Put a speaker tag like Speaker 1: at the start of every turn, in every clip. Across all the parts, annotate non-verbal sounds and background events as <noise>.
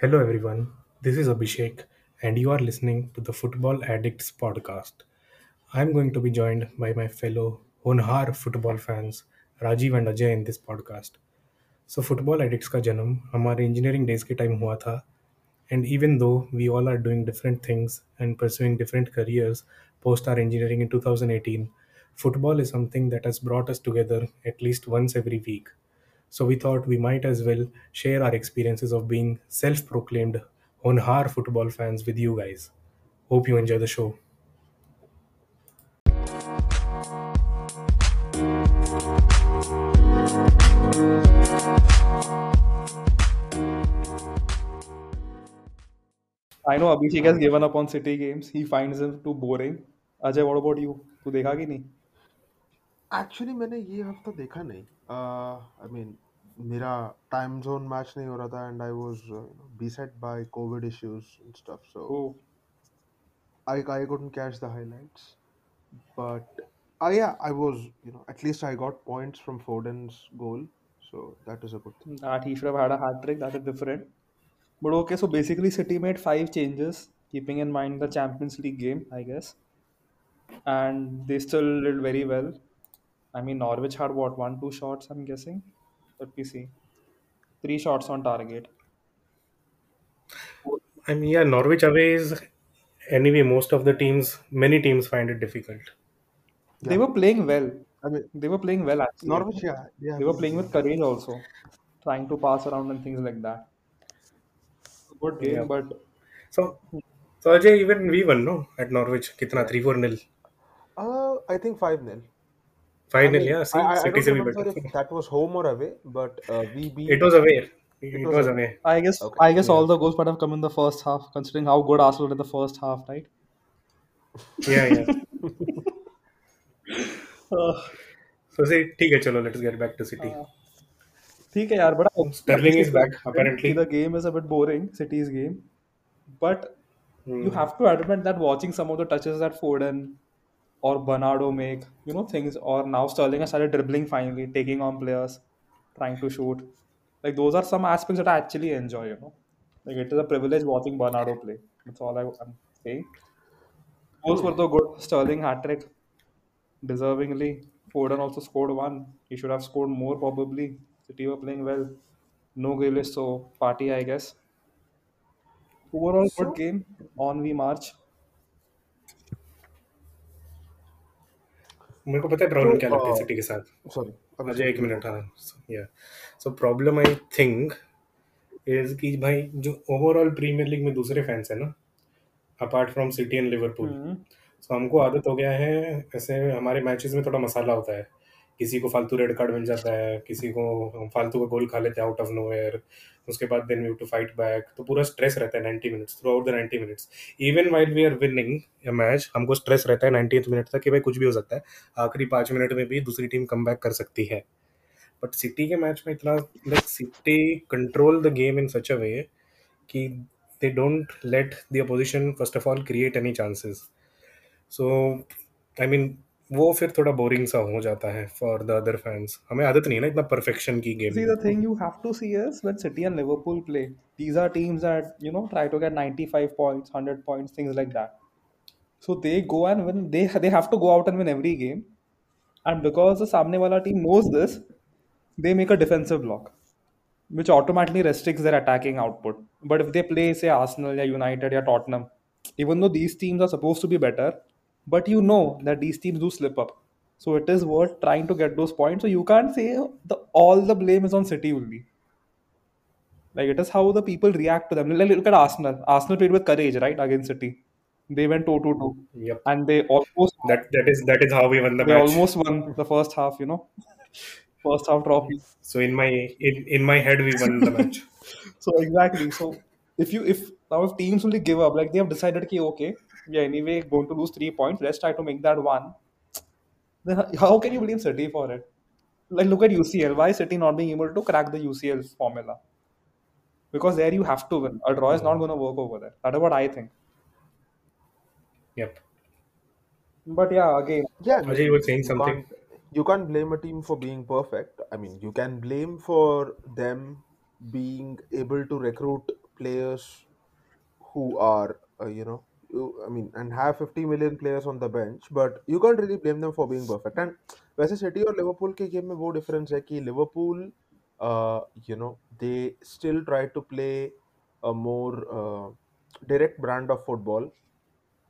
Speaker 1: Hello, everyone. This is Abhishek, and you are listening to the Football Addicts podcast. I'm going to be joined by my fellow Honhar football fans, Rajiv and Ajay, in this podcast. So, Football Addicts ka janam hamare engineering days ke time hua tha. And even though we all are doing different things and pursuing different careers post our engineering in 2018, football is something that has brought us together at least once every week. So we thought we might as well share our experiences of being self proclaimed Honhar football fans with you guys. Hope you enjoy the show. I know Abhishek has given up on City games. He finds them too boring. Ajay, what about you?
Speaker 2: तू देखा कि नहीं? Actually मैंने ये हफ्ता देखा नहीं. Uh, I mean. मेरा time zone match नहीं हो रहा था and I was beset by Covid issues and stuff so couldn't catch the highlights but uh, yeah I was you know at least I got points from Foden's goal so that is a good thing
Speaker 1: ah, that he should have had a hat trick that is different but okay so basically City made five changes keeping in mind the Champions League game I guess and they still did very well I mean Norwich had what one two shots I'm guessing let me see. Three shots on target. I mean, yeah, Norwich away is anyway. Most of the teams, many teams find it difficult. Yeah. They were playing well. I mean, they were playing well actually.
Speaker 2: Norwich, yeah, yeah.
Speaker 1: They were playing with courage also, trying to pass around and things like that.
Speaker 2: Good game, yeah. but so
Speaker 1: so Ajay, even we won no at Norwich. Kitna three four nil.
Speaker 2: Uh, I think five nil.
Speaker 1: Final, I mean, yeah. See, I, I don't remember
Speaker 2: if that was home or away, but uh, we beat. It was away. It, it
Speaker 1: was, away. I guess. Okay. I guess yeah. all the goals might have come in the first half, considering how good Arsenal did the first half, right?
Speaker 2: Yeah, yeah. <laughs>
Speaker 1: <laughs> uh, so say, ठीक let's get back to City. Uh, ठीक है यार Sterling is back apparently. The game is a bit boring, City's game, but you hmm. have to admit that watching some of the touches that Foden or Bernardo make, you know, things, or now Sterling has started dribbling finally, taking on players, trying to shoot. Like those are some aspects that I actually enjoy, you know. Like it is a privilege watching Bernardo play. That's all I, am saying. Goals were the good Sterling hat trick, deservingly. Foden also scored one. He should have scored more probably. City were playing well. No Grealish, so party I guess. Overall, good game. On we march. मेरे को पता है problem तो, क्या लगती है city हाँ। के साथ सॉरी मुझे एक मिनट हाँ या so problem I think is कि भाई जो ओवरऑल प्रीमियर लीग में दूसरे फैंस हैं ना apart from City and Liverpool so हमको आदत हो गया है ऐसे हमारे मैचेस में थोड़ा मसाला होता है किसी को फालतू रेड कार्ड मिल जाता है किसी को फालतू का गोल खा लेते हैं आउट ऑफ नो उसके बाद then we to fight back तो पूरा स्ट्रेस रहता है ninety minutes throughout the ninety minutes even while we are winning match हमको स्ट्रेस रहता है नाइन्टी मिनट तक कि भाई कुछ भी हो सकता है आखिरी पाँच मिनट में भी दूसरी टीम कम बैक कर सकती है बट सिटी के मैच में इतना like City control the game in such a way कि they don't let the opposition first of all create any chances so I mean वो फिर थोड़ा बोरिंग सा हो जाता है फॉर द अदर फैंस हमें आदत नहीं है ना इतना परफेक्शन की game see the thing you have to see is when City and Liverpool play these are teams that you know try to get 95 points 100 points things like that so they go and when they they have to go out and win every game and because the सामने वाला team knows this they make a defensive block which automatically restricts their attacking output but if they play से Arsenal या United या tottenham even though these teams are supposed to be better But you know that these teams do slip up. So it is worth trying to get those points. So you can't say the all the blame is on City only. Like it is how the people react to them. Like, look at Arsenal. Arsenal played with courage, right, against City. They went two to two. Yep. and they almost That that is that is how we won the they match. almost won the first half. You know, <laughs> first half trophy. So in my in, in my head we won the match. <laughs> So exactly. So if you if now if teams only give up, like they have decided, okay, okay, we are anyway going to lose three points. Let's try to make that one. Then how can you blame City for it? Like, look at UCL. Why is City not being able to crack the UCL formula? Because there you have to win. A draw is not going to work over there. That's what I think. Yep. But yeah, again. Yeah. Ajay, you were saying something.
Speaker 2: You can't blame a team for being perfect. I mean, you can blame for them being able to recruit players who are, uh, you know, I mean, and have 50 million players on the bench, but you can't really blame them for being perfect. And वैसे City और Liverpool के game में वो difference है कि uh, you know, they still try to play a more more uh, direct brand of football.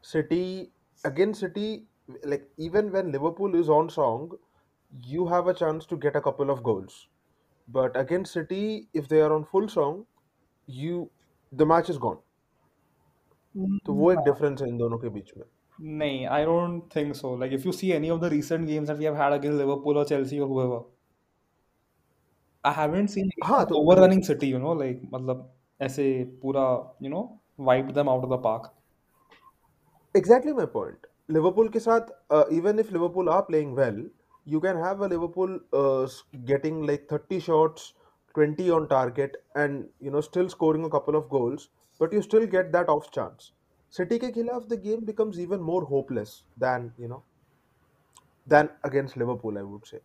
Speaker 2: City, again, City, like even when Liverpool is on song, you have a chance to get a couple of goals. But against City, if they are on full song, you the match is gone. तो वो एक difference hmm. है इन दोनों के बीच में
Speaker 1: नहीं I don't think so like if you see any of the recent games that we have had against Liverpool और चेल्सी और हूएवर आई हैवंट सीन हां तो over running City you know like मतलब ऐसे पूरा you know wipe them out of the park
Speaker 2: exactly my point Liverpool के साथ even if Liverpool are playing well you can have a Liverpool getting like 30 shots 20 on target and you know still scoring a couple of goals but you still get that off chance. City ke khilaf, the game becomes even more hopeless than you know than against Liverpool, I would say.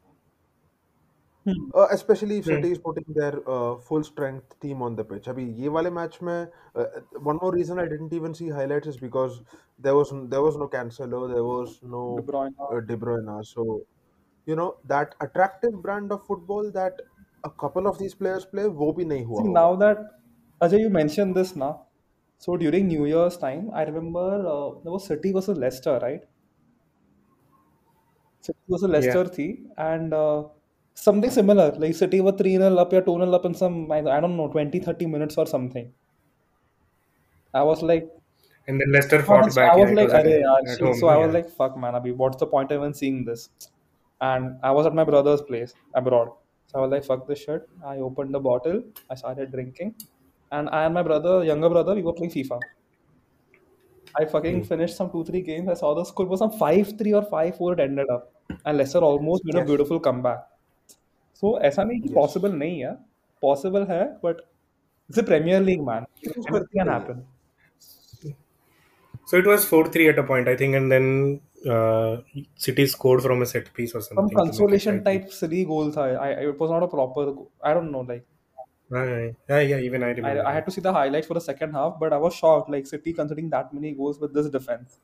Speaker 2: Hmm. Uh, especially if hmm. City is putting their uh, full strength team on the pitch. Abhi ye wale match mein, uh, one more reason I didn't even see highlights is because there was there was no Cancelo, there was no De Bruyne. Uh, De Bruyne. So you know that attractive brand of football that a couple of these players play, wo bhi nahi hua.
Speaker 1: See, now that Ajay, you mentioned this now. So during New Year's time, I remember uh, there was City versus Leicester, right? City versus Yeah. Leicester thi, and uh, something similar. Like City were 3-0 up, yeah, 2-0 up in some, I, don't know, 20, 30 minutes or something. I was like, And then Leicester fought was, I back. was like, "Arey shit. So I was like, fuck, man, abhi, what's the point of even seeing this? And I was at my brother's place abroad. So I was like, fuck this shit. I opened the bottle. I started drinking. and I and my brother, younger brother, we were playing FIFA. I fucking mm. hmm finished some two three games. I saw the score was some five three or five four. It ended up, and Leicester almost made yes. a beautiful comeback. So ऐसा नहीं कि possible नहीं है, possible है, but it's a Premier League man. Anything can happen. So it was four three at a point, I think, and then uh, City scored from a set piece or something. Some consolation type silly goal tha. I, it was not a proper. I don't know like. Uh, yeah, yeah, even I remember. I, I had to see the highlights for the second half, but I was shocked. Like City considering that many goals with this defense.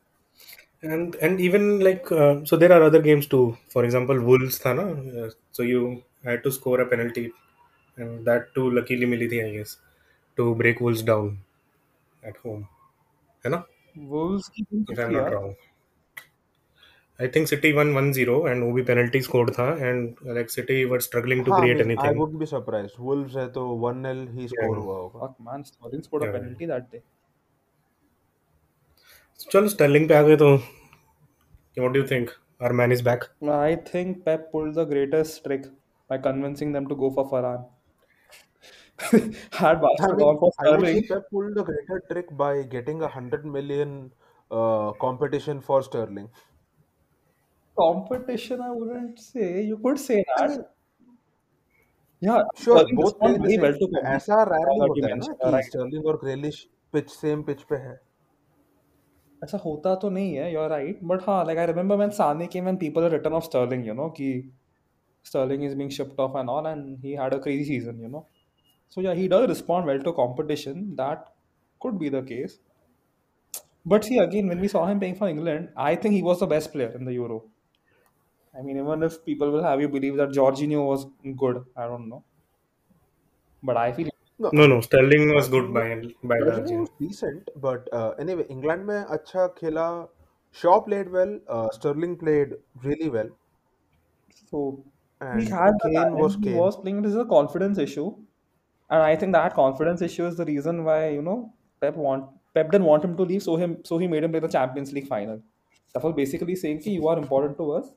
Speaker 1: And and even like uh, so, there are other games too. For example, Wolves, tha na? uh, so you had to score a penalty, and that too luckily mili thi, I guess, to break Wolves down at home, है ना? Wolves if I'm not wrong. I think City won 1-0 and वो भी penalty scored था and like City were struggling to हाँ, create anything. I
Speaker 2: would be surprised. Wolves है
Speaker 1: तो
Speaker 2: 1-0 he scored
Speaker 1: हुआ
Speaker 2: होगा. Fuck
Speaker 1: man, Sterling scored a penalty that day. चलो Sterling पे आ गए तो what do you think? Our man is back. I think Pep pulled the greatest trick by convincing them to go for Farhan.
Speaker 2: Had Barca I mean, gone for Sterling, I would say Pep pulled the greater trick by getting a hundred million uh, competition for Sterling.
Speaker 1: competition, I wouldn't say. You could say that. I mean, yeah, sure. Both play very well to ऐसा rarely होता है ना कि Sterling और Grealish pitch same pitch पे है. ऐसा होता तो नहीं है यू आर राइट बट हाँ like I remember when Sane came and people return of Sterling you know कि Sterling is being shift off and all and he had a crazy season you know so yeah he does respond well to competition that could be the case. But see, again, when we saw him playing for England, I think he was the best player in the Euro. I mean, even if people will have you believe that Jorginho was good, I don't know. But I feel no, no, no Sterling was good by by
Speaker 2: Jorginho was decent, but uh, anyway, England में अच्छा खेला. Shaw played well. Uh, Sterling played really well.
Speaker 1: So and he had Kane was Kane. He was playing. This is a confidence issue, and I think that confidence issue is the reason why you know Pep want Pep didn't want him to leave, so him so he made him play the Champions League final. That was basically saying, that you are important to us."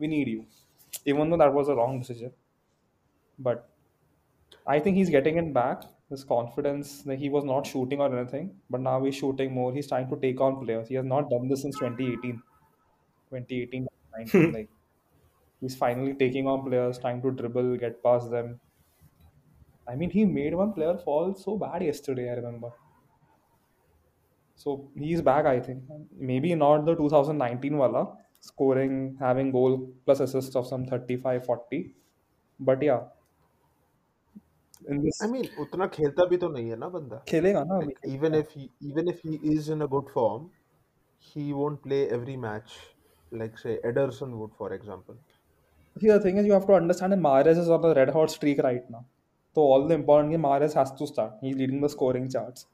Speaker 1: we need you. Even though that was a wrong decision. But I think he's getting it back. His confidence that he was not shooting or anything, but now he's shooting more. He's trying to take on players. He has not done this since 2018. 2018, hmm. like he's finally taking on players, trying to dribble, get past them. I mean, he made one player fall so bad yesterday. I remember. So he's back, I think. Maybe not the 2019 wala, scoring, having goal plus assists of some 35 40. But yeah,
Speaker 2: in this, I mean, उतना खेलता भी तो नहीं है ना बंदा
Speaker 1: खेलेगा ना
Speaker 2: even if he, even if he is in a good form, he won't play every match like say Ederson would, for example.
Speaker 1: See, the thing is, you have to understand that Mahrez is on a red hot streak right now. So all the important game, Mahrez has to start. He's leading the scoring charts.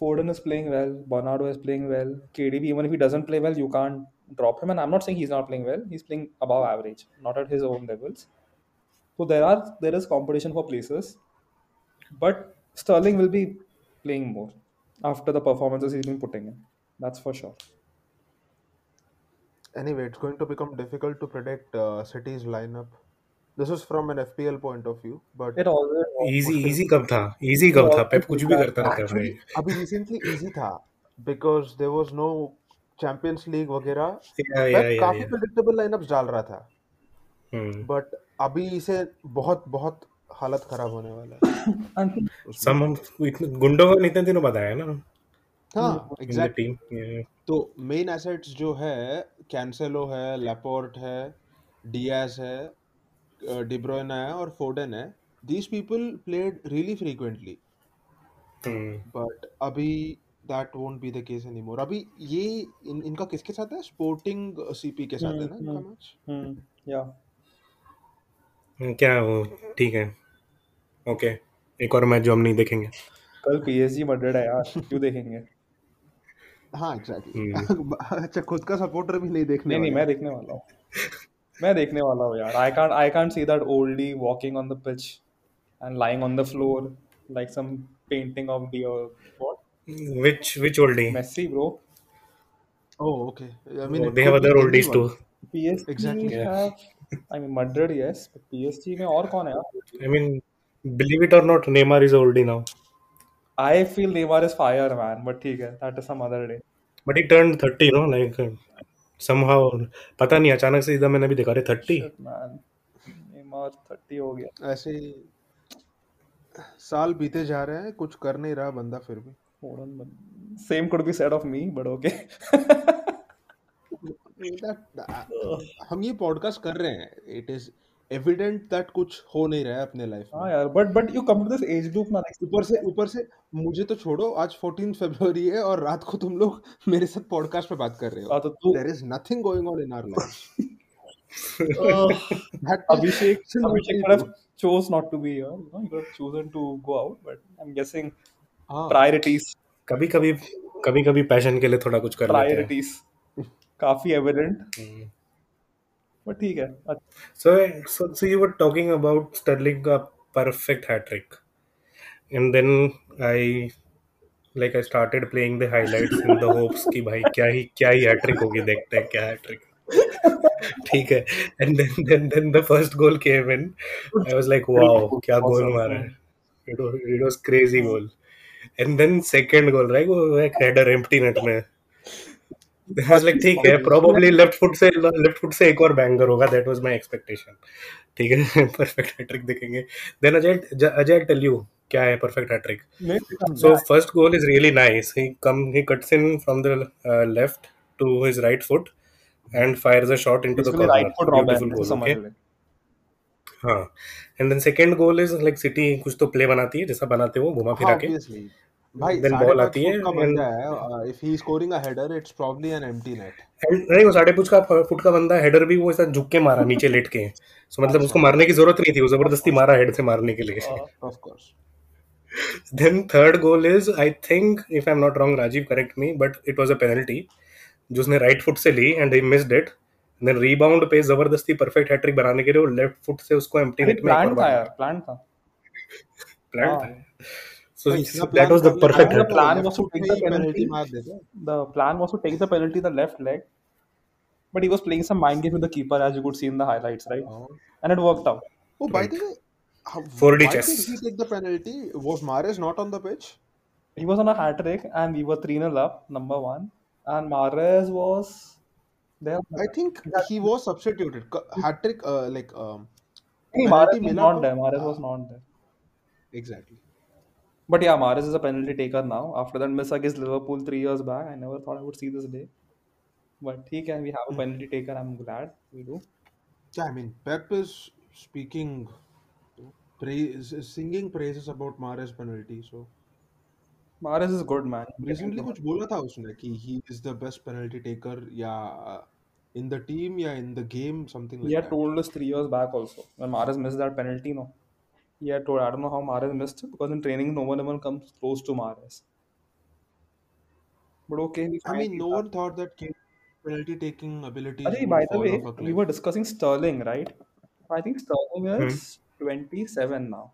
Speaker 1: Foden is playing well. Bernardo is playing well. KDB, even if he doesn't play well, you can't drop him. And I'm not saying he's not playing well. He's playing above average, not at his own levels. So there are there is competition for places, but Sterling will be playing more after the performances he's been putting in. That's for sure.
Speaker 2: Anyway, it's going to become difficult to predict uh, City's lineup. This is from an FPL point of view, but
Speaker 1: it always easy easy कब Tha easy कब था पेप कुछ भी करता रहता है
Speaker 2: recently easy था because there was no champions league वगैरह
Speaker 1: काफी
Speaker 2: प्रेडिक्टेबल लाइनअप्स डाल रहा था बट hmm. अभी इसे बहुत बहुत हालत खराब होने
Speaker 1: वाला है सम गुंडों को इतने दिनों बाद आया ना हाँ
Speaker 2: एग्जैक्ट तो मेन एसेट्स जो है कैंसेलो है लेपोर्ट है डीएस है डिब्रोइन है और फोर्डन है these people played really frequently but अभी that won't be the case anymore अभी ये इन, इनका किसके साथ है स्पोर्टिंग सीपी uh, के साथ है ना हम्म, इनका मैच
Speaker 1: हम्म, हम्म या हम्म, क्या वो ठीक है ओके एक और मैच जो हम नहीं देखेंगे कल पीएसजी मर्डर्ड है यार क्यों देखेंगे
Speaker 2: हाँ एग्जैक्टली <laughs> अच्छा खुद का सपोर्टर भी नहीं देखने नहीं,
Speaker 1: नहीं मैं देखने वाला हूँ मैं देखने वाला हूँ यार I can't I can't see that oldie walking on the pitch and lying on the floor like some painting of the what Which which oldie? Messi, bro. Oh, okay. I mean, oh, they have other oldies one. too. PSG exactly. Yeah. Have, I mean, Madrid, yes, but PSG में और कौन है यार? I mean, believe it or not, Neymar is oldie now. I feel Neymar is fire, man. But ठीक है, that is some other day. But he turned thirty, know Like somehow, पता नहीं अचानक से इधर मैंने भी देखा रे Shit, Man, Neymar थर्टी हो गया. ऐसे
Speaker 2: साल बीते जा रहे हैं कुछ कर नहीं रहा बंदा फिर भी. Hold on, but same could be said of me, but okay. <laughs> हम ये पॉडकास्ट कर रहे हैं इट इज एविडेंट दैट कुछ हो नहीं रहा है अपने लाइफ
Speaker 1: में हाँ यार but but you come to this age group ना ऊपर से
Speaker 2: ऊपर से मुझे तो छोड़ो आज 14 फरवरी है और रात को तुम लोग मेरे साथ पॉडकास्ट पे बात कर रहे
Speaker 1: हो हाँ, तो तू there is nothing going on in our life Abhishek Abhishek chose not to
Speaker 2: be here you know you know chosen to go out but I am guessing priorities कभी कभी कभी कभी पैशन के लिए थोड़ा
Speaker 1: कुछ कर प्रायोरिटीज काफी एविडेंट बट हम्म। ठीक है so so so you were talking about Sterling का perfect hat trick and then I like I started playing the highlights in the hopes कि भाई क्या ही क्या ही हैट्रिक होगी देखते हैं क्या हैट्रिक ठीक है and then then then the first goal came in I was like wow क्या गोल मारा है it was crazy goal and then second goal right वो एक हेडर एम्प्टी नेट में लाइक ठीक है प्रोबेबली लेफ्ट फुट से लेफ्ट फुट से एक और बैंगर होगा दैट वाज माय एक्सपेक्टेशन ठीक है परफेक्ट <laughs> हैट्रिक देखेंगे then Ajay Ajay tell you क्या है perfect hat trick so first goal is really nice he come he cuts in from the left to his right foot and fires a shot into the corner beautiful goal okay हाँ and then second goal is like City कुछ तो play बनाती है जैसा बनाते हो घुमा फिरा के भाई बॉल आती है if he scoring a header it's probably an empty net नहीं वो साढ़े का फुट का बंदा हेडर भी वो ऐसा झुक के मारा नीचे लेट के सो मतलब उसको अच्छा। मारने की जरूरत नहीं थी वो जबरदस्ती मारा हेड से मारने के लिए ऑफ हाँ, कोर्स जो उसने राइट फुट से ली and he missed it then rebound पे जबरदस्ती परफेक्ट हैट्रिक बनाने के लिए वो लेफ्ट फुट से उसको एम्प्टी नेट में प्लान था प्लान था प्लान हाँ। था So that was the perfect. The plan was to take the penalty. The plan was to take the penalty in the left leg, but he was playing some mind game with the keeper, as you could see in the highlights, right? Oh. And it worked out.
Speaker 2: Oh, by the way, how,
Speaker 1: 4D why chess.
Speaker 2: did he take the penalty? Was Mares not on the pitch?
Speaker 1: He was on a hat trick, and we were three 0 up, number one, and Mares was. There. I
Speaker 2: think he was substituted. Hat trick, uh, like. Um, hey,
Speaker 1: Mares was not there. Mares was not there.
Speaker 2: Exactly.
Speaker 1: But yeah, Maris is a penalty taker now. After that miss against Liverpool three years back, I never thought I would see this day. But he can. We have a penalty taker. I'm glad we do.
Speaker 2: Yeah, I mean, Pep is speaking, praise, singing praises about Maris' penalty. So
Speaker 1: Maris is good man.
Speaker 2: Recently, कुछ बोला था उसने कि the is the best penalty taker या in uh, the He had
Speaker 1: told us three years back also when Maris missed that penalty. No, he had told, I don't know how Mares missed it because in training no one even comes close to Mares. But okay,
Speaker 2: I mean, no one thought that penalty taking ability.
Speaker 1: Array, by the way, we were discussing Sterling, right? I think Sterling Hmm. is 27 now.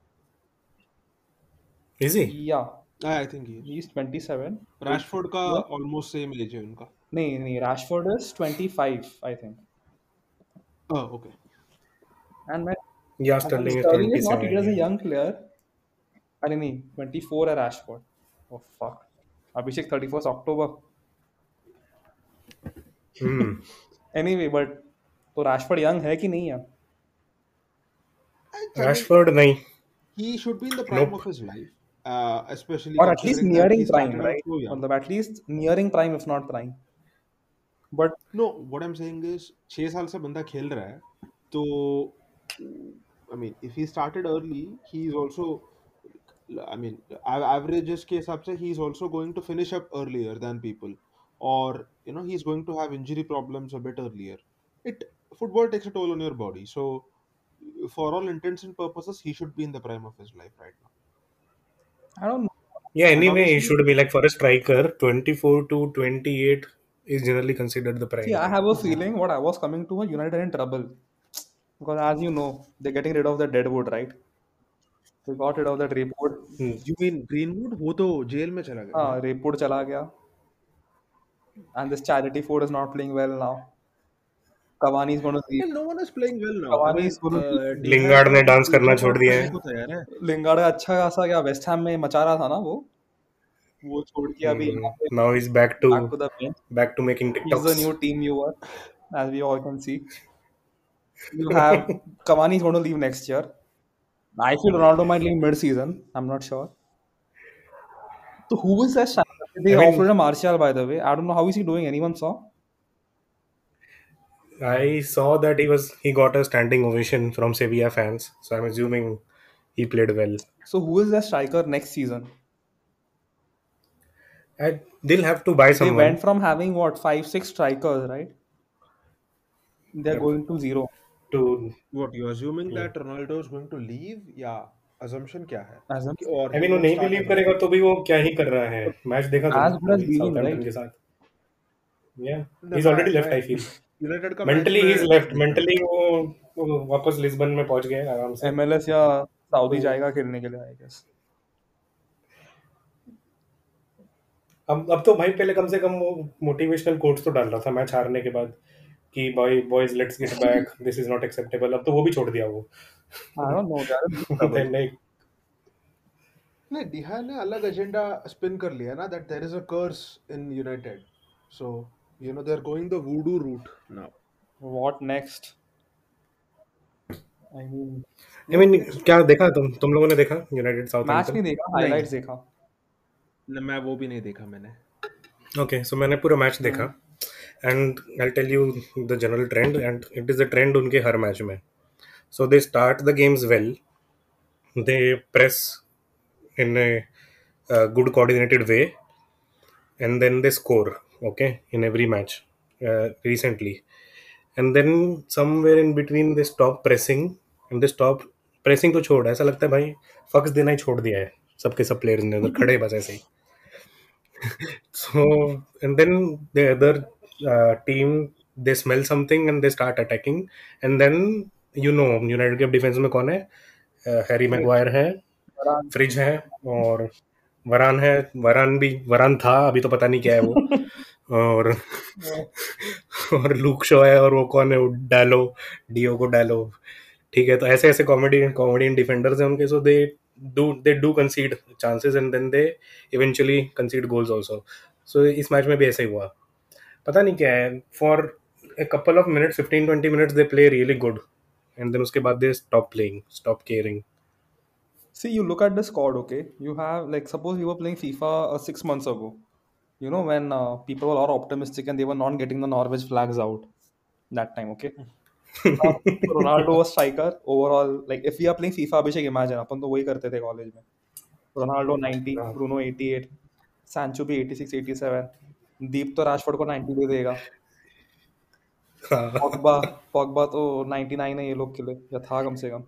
Speaker 1: Is he? Yeah, I think he is. he's 27.
Speaker 2: Which Rashford
Speaker 1: yeah.
Speaker 2: Almost same age है
Speaker 1: Rashford is 25, I think.
Speaker 2: Oh, okay.
Speaker 1: And my Yeah, Sterling, Sterling is, is not treated as a young player. I mean, 24 at Ashford. Oh, fuck. Abhishek, 31st October. Hmm. anyway, but so Rashford young है कि नहीं है Rashford नहीं he should be in the prime nope. of his life uh, especially or at least nearing prime right Yeah. at least nearing prime if not prime but
Speaker 2: no what i'm saying is 6 साल से बंदा खेल रहा है तो I mean, if he started early, he is also. I mean, averages case, up se, also going to finish up earlier than people, or you know, he's going to have injury problems a bit earlier. It football takes a toll on your body, so for all intents and purposes, he should be in the prime of his life right
Speaker 1: now. I don't know. Yeah, anyway, it should be like for a striker, 24 to 28 is generally considered the prime See, I have a feeling what I was coming to was United in trouble. because as you know they're getting rid of the dead wood right they got rid of that report
Speaker 2: you mean Greenwood वो तो jail में चला गया
Speaker 1: हाँ report chala gaya and this charity food is not playing well now Cavani is going to see
Speaker 2: no one is playing well now
Speaker 1: Cavani
Speaker 2: is
Speaker 1: going to Lingard ने dance करना छोड़ दिया है लिंगार्ड का acha khasa क्या west ham mein macha raha tha na wo वो छोड़ के अभी now is back to back to making bench is a new team you are as we all can see you have is going to leave next year. I feel Ronaldo might leave mid-season. I'm not sure. So who is was that? They I mean, offered a Martial, by the way. I don't know how is he doing. Anyone saw? I saw that he was he got a standing ovation from Sevilla fans. So I'm assuming he played well. So who is the striker next season? I, they'll have to buy someone. They went from having what five, six strikers, right? They're yep. going to zero.
Speaker 2: to what you assuming yeah. that Ronaldo is going to leave या assumption क्या है assumption I mean वो
Speaker 1: नहीं भी leave करेगा तो भी वो क्या ही कर रहा है Match देखा तो as good as Billing right के साथ yeah he's already left I feel United का mentally he's left mentally वो वापस लिस्बन में पहुंच गए आराम से MLS या सऊदी जाएगा खेलने के लिए I guess. अब अब तो भाई पहले कम से कम वो मोटिवेशनल कोट्स तो डाल रहा था मैच हारने के बाद कि भाई boys let's get back this is not acceptable अब तो वो भी छोड़ दिया वो <laughs>
Speaker 2: नहीं डिहा ने अलग एजेंडा स्पिन कर लिया ना that there is a curse in United so you know they are going the voodoo route now
Speaker 1: what next I mean I mean क्या देखा तुम तुम लोगों ने देखा यूनाइटेड साउथ मैच नहीं देखा हाइलाइट्स देखा ना मैं वो भी नहीं देखा मैंने ओके okay, सो so मैंने पूरा मैच देखा and I tell you the general trend and it is a trend उनके हर मैच में so they start the games well they press in a good coordinated way and then they score okay in every match recently and then somewhere in between they stop pressing and they stop pressing तो छोड़ ऐसा लगता है भाई फक्स देना ही छोड़ दिया है सबके सब प्लेयर्स ने उधर खड़े बस ऐसे ही so and then they other team they smell something and they start attacking and then you know United के डिफेंस में कौन है हैरी uh, मैगवायर है फ्रिज है और वरान है वरान भी वरान था अभी तो पता नहीं क्या है वो <laughs> और और लूक शो है और वो कौन है वो डालो डीओ को डालो ठीक है तो ऐसे ऐसे कॉमेडी कॉमेडी इन डिफेंडर्स हैं उनके so they do they do concede chances and then they eventually concede goals also so इस मैच में भी ऐसा ही हुआ पता नहीं क्या है for a couple of minutes fifteen twenty minutes they play really good and then उसके बाद they stop playing stop caring see you look at the squad okay you have like suppose you were playing FIFA six months ago you know when people are optimistic and they not getting the Norway's flags out that time okay Ronaldo was striker overall like if you are playing FIFA Abhishek imagine अपन तो वही करते थे college में Ronaldo 90 Bruno 88 Sancho भी 86 87 दीप तो Rashford को नाइनटी दे देगा हाँ। पॉगबा पॉगबा तो नाइनटी नाइन है ये लोग के लिए या था कम से कम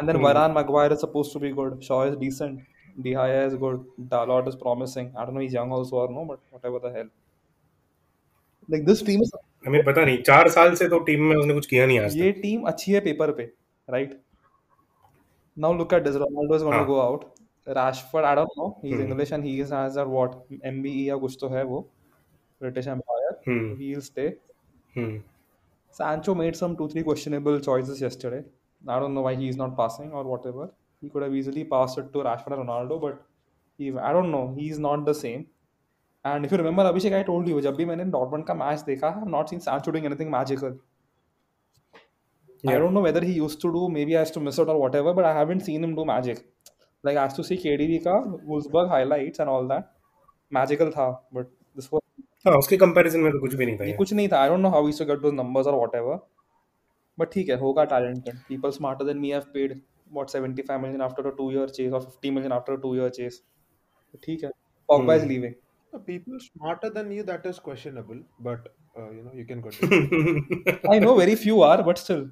Speaker 1: and then Varane Maguire is supposed to be good Shaw is decent Dihaya is good. Dalot is promising. I don't know he's young also or no, but whatever the hell like this team is. हमें पता नहीं चार साल से तो team में उसने कुछ किया नहीं आज ये टीम अच्छी है पेपर पे right now look at this Ronaldo is gonna go out Rashford, I don't know. He's hmm. English and he has a what? MBE or कुछ तो है वो British Empire. Hmm. He'll stay. Hmm. Sancho made some two three questionable choices yesterday. I don't know why he is not passing or whatever. He could have easily passed it to Rashford or Ronaldo, but I don't know. He is not the same. And if you remember, Abhishek, I told you, जब भी मैंने Dortmund का match देखा I have not seen Sancho doing anything magical Yeah. I don't know whether he used to do, maybe I used to miss it or whatever, but I haven't seen him do magic. like as to see KDB का Wolfsburg highlights and all that magical था but this was हाँ उसके comparison में तो कुछ भी नहीं था कुछ नहीं था I don't know how he to get those numbers और व्हाटएवर बट ठीक है होगा talented people smarter than me have paid what 75 million after a 2 year chase और 50 million after a 2 year chase ठीक है Pogba is leaving
Speaker 2: people smarter than you that is questionable but uh, you know you can continue
Speaker 1: i know very few are but still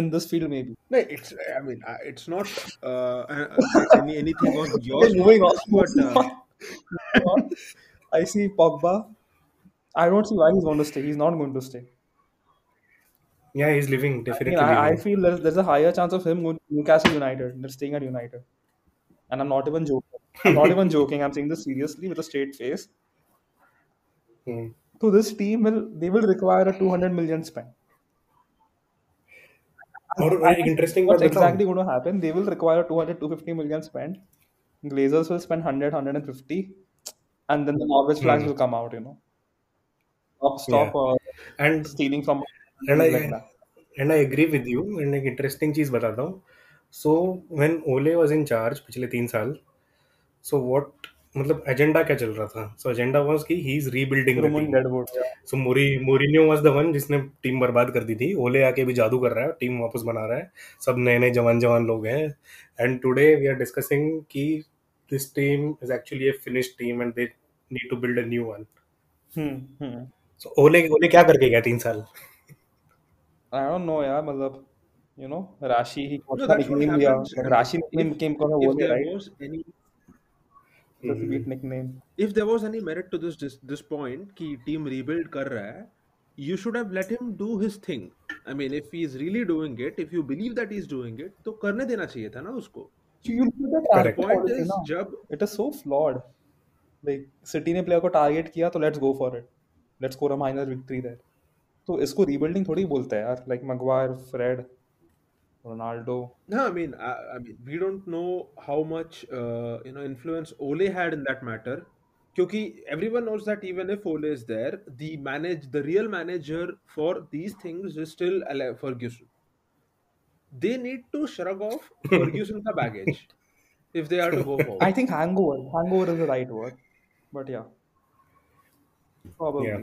Speaker 1: in this field maybe
Speaker 2: no it's i mean uh, it's not uh, uh, uh any, anything on your moving on but
Speaker 1: uh... <laughs> i see pogba i don't see why he's going to stay he's not going to stay yeah he's living definitely i, mean, I, I feel there's, there's, a higher chance of him going to newcastle united they're staying at united and i'm not even joking i'm not even <laughs> joking i'm saying this seriously with a straight face hmm. so this team will they will require a 200 million spend Or I, interesting. What's exactly going to happen? They will require 200, 250 million spend. Glazers will spend 100, 150, and then the Norwich flags mm-hmm. will come out. You know, stop, stop yeah. uh, and stealing from. And I, like and I agree with you. And एक interesting चीज बताता हूँ so when Ole was in charge पिछले तीन साल so what मतलब agenda क्या चल रहा था सो एजेंडा वाज कि he is rebuilding so Mori Mourinho was the one जिसने टीम बर्बाद कर दी थी ओले आके भी जादू कर रहा है टीम वापस बना रहा है सब नए नए जवान जवान लोग हैं and today we are discussing कि this team is actually a finished team and they need to build a new one so Ole Ole क्या करके गया तीन साल आई डोंट नो यार मतलब यू नो राशि ही got no, that राशि yeah rashi nickname came from a It's mm-hmm. a sweet nickname.
Speaker 2: If there was any merit to this this, this point कि team rebuild कर रहा है, you should have let him do his thing. I mean, if he is really doing it, if you believe that he is doing it, तो करने देना चाहिए था ना उसको.
Speaker 1: You look at that point is जब it is so flawed. Like City ने player को target किया तो let's go for it. Let's score a minor victory there. तो इसको rebuilding थोड़ी बोलते हैं यार. Like Maguire, Fred, Ronaldo. No,
Speaker 2: I mean, I, I mean, we don't know how much uh, you know influence Ole had in that matter. Because everyone knows that even if Ole is there, the manage the real manager for these things is still Ale- Ferguson. They need to shrug off <laughs> Ferguson's baggage if they are to go I
Speaker 1: think hangover. Hangover is the right word. But yeah, yeah. probably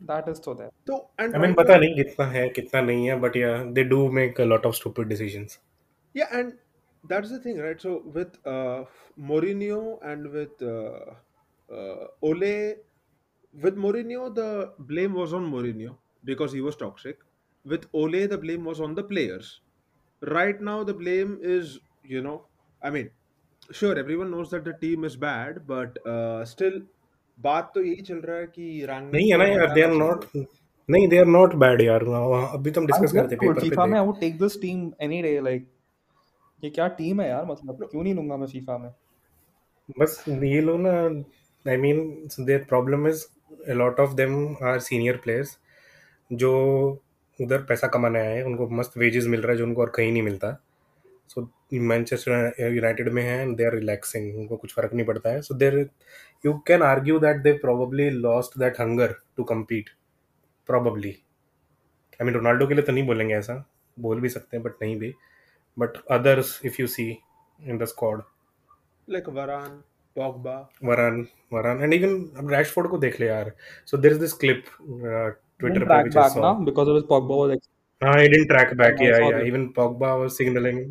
Speaker 1: that is so there so and i mean pata nahi kitna hai kitna nahi hai but yeah they do make a lot of stupid decisions
Speaker 2: yeah and that's the thing right so with uh, Mourinho and with uh, uh, Ole with Mourinho the blame was on Mourinho because he was toxic with Ole the blame was on the players right now the blame is you know i mean sure everyone knows that the team is bad but uh, still बात तो यही चल रहा है कि rank
Speaker 1: नहीं है ना यार दे आर नॉट नहीं दे आर नॉट बैड यार अभी तो हम डिस्कस करते पेपर पे फीफा में I would take this team any day like ये क्या टीम है यार मतलब क्यों नहीं लूंगा मैं फीफा में बस ये लो ना I mean their problem is a lot of them are senior players जो उधर पैसा कमाने आए हैं उनको मस्त वेजेस मिल रहा है जो उनको और कहीं नहीं मिलता सो मैनचेस्टर यूनाइटेड में हैं दे आर रिलैक्सिंग उनको कुछ फर्क नहीं पड़ता है so there you can argue that they probably lost that hunger to compete probably I mean Ronaldo के लिए तो नहीं बोलेंगे ऐसा बोल भी सकते हैं बट नहीं भी but others
Speaker 2: if you see in the squad like Varane Pogba Varane Varane and even अब रैशफोर्ड को देख ले यार
Speaker 1: so there is this clip Twitter पे which I saw because of Pogba was हां ही डिडंट ट्रैक बैक या even Pogba was signalling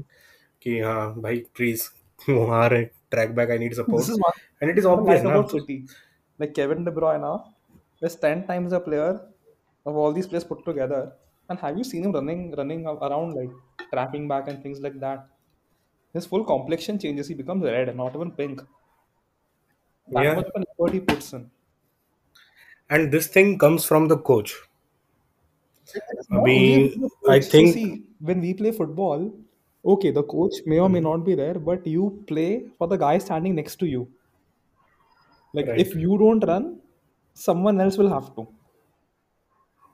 Speaker 1: कि हाँ भाई प्लीज <laughs> वो आ रहे track back I need support and like Kevin De Bruyne is 10 times a player of all these players put together. And have you seen him running running around like trapping back and things like that? His full complexion changes. He becomes red and not even pink. That much effort he puts in. And this thing comes from the coach. I mean, I think when we play football, Okay, the coach may or may hmm. not be there, but you play for the guy standing next to you. Like Right. if you don't run, someone else will have to.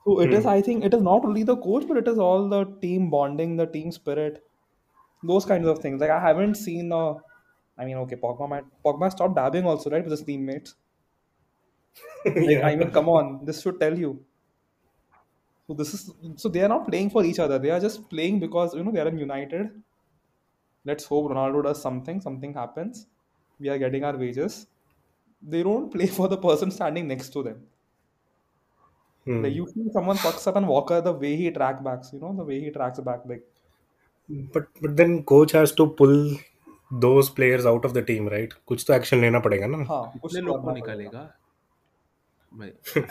Speaker 1: So it is, Hmm. I think, it is not only the coach, but it is all the team bonding, the team spirit, those kinds of things. Like I haven't seen a, I mean, okay, Pogba might Pogba stopped dabbing also, right, with his teammates. <laughs> Like I mean, come on, this should tell you. So this is so they are not playing for each other. They are just playing because you know they are in united. Let's hope Ronaldo does something. Something happens. We are getting our wages. They don't play for the person standing next to them. Hmm. Like you see someone fucks up and Walker the way he track backs. You know the way he tracks back. Like, but but then coach has to pull those players out of the team, right? कुछ तो action लेना पड़ेगा ना. हाँ.
Speaker 2: कुछ लोग को निकालेगा.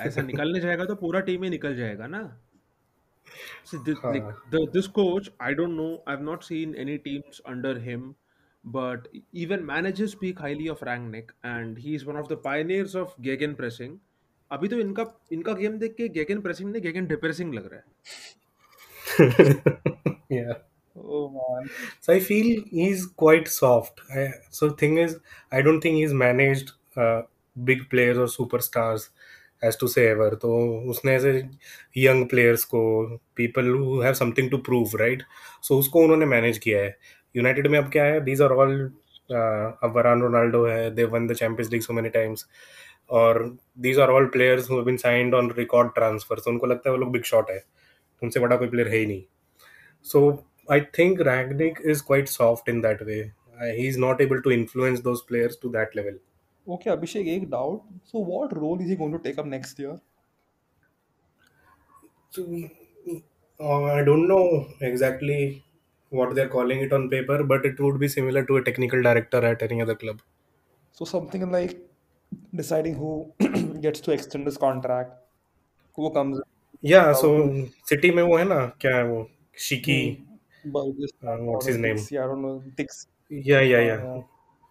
Speaker 2: ऐसा निकलने जाएगा तो पूरा टीम ही निकल जाएगा ना See, this, this coach, I don't know. I've not seen any teams under him, but even managers speak highly of Rangnick, and he is one of the pioneers of gegenpressing. pressing. अभी तो इनका इनका game देख के गेगन नहीं गेगन depressing लग रहा
Speaker 1: है <laughs> yeah. Oh man. So I feel he's quite soft. so thing is, I don't think he's managed uh, big players or superstars. As to से एवर तो उसने ऐसे यंग प्लेयर्स को people who have something to prove right so उसको उन्होंने manage किया है United में अब क्या है दीज आर ऑल अब वरान रोनाल्डो है they won the Champions League so many times और these are all players who been signed on record transfer so उनको लगता है वो लोग बिग शॉट है उनसे बड़ा कोई प्लेयर है ही नहीं so I think Rangnick is quite soft in that way he is not able to influence those players to that level okay Abhishek एक doubt so what role is he going to take up next year so I don't know exactly what they are calling it on paper but it would be similar to a technical director at any other club so something like deciding who gets to extend this contract वो comes या so city में वो है ना क्या है वो शिकी बर्जेस व्हाट्स हिज नेम या या या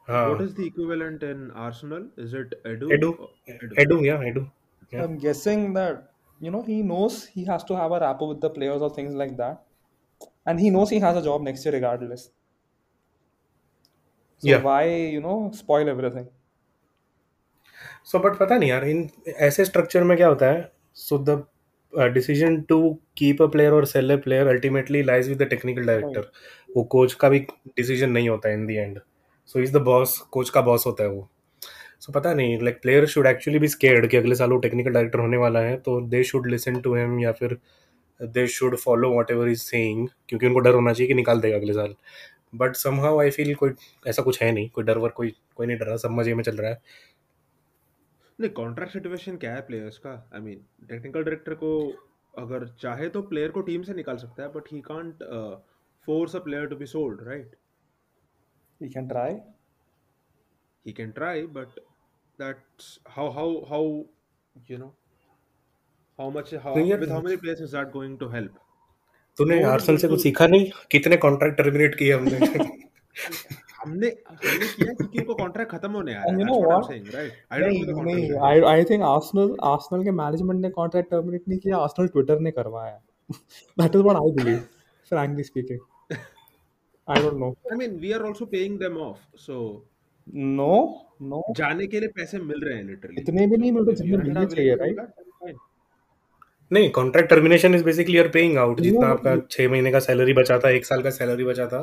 Speaker 1: What is the equivalent in Arsenal? Is it Edu? Edu, Edu. Edu, yeah, Edu, yeah. I'm guessing that you
Speaker 2: know he knows
Speaker 1: he has
Speaker 2: to have
Speaker 1: a
Speaker 2: rapport with the players or things
Speaker 1: like that, and he knows he has a job next year regardless. So Yeah. why you know spoil everything? So but पता नहीं यार in ऐसे structure में क्या होता है so the decision to keep a player और sell a player ultimately lies with the technical Right. Director वो कोच का भी डिसीजन नहीं होता in the end so is the boss coach का बॉस होता है वो सो so, पता नहीं like player should actually be scared कि अगले साल वो टेक्निकल डायरेक्टर होने वाला है तो they should listen to him या फिर they should follow whatever is saying क्योंकि उनको डर होना चाहिए कि निकाल देगा अगले साल बट समहाउ आई फील कोई ऐसा कुछ है नहीं कोई डर वर कोई कोई नहीं डर रहा सब मजे में चल रहा है
Speaker 2: नहीं कॉन्ट्रैक्ट सिचुएशन क्या है प्लेयर्स का आई मीन टेक्निकल डायरेक्टर को अगर चाहे तो प्लेयर को टीम से निकाल सकता है but he can't force a player to be sold right He can
Speaker 1: try. He can try, but
Speaker 2: that's how how how you know
Speaker 1: how much how so
Speaker 2: with how many players is that going to help? तूने
Speaker 1: Arsenal
Speaker 2: से कुछ सीखा नहीं कितने contract terminate किए
Speaker 1: हमने
Speaker 2: हमने हमने किया क्योंकि उनका कॉन्ट्रैक्ट खत्म
Speaker 1: होने आया you know what right I I think Arsenal Arsenal के मैनेजमेंट ने कॉन्ट्रैक्ट टर्मिनेट नहीं किया आर्सेनल ट्विटर ने करवाया that is what I believe frankly speaking I don't know. I mean, we are also paying them off. So no, no. जाने के लिए पैसे मिल रहे हैं literally. इतने भी नहीं मिल रहे जितने मिलने चाहिए, right? नहीं contract termination is basically you are paying out जितना आपका छह महीने का सैलरी बचा था एक साल का सैलरी बचा था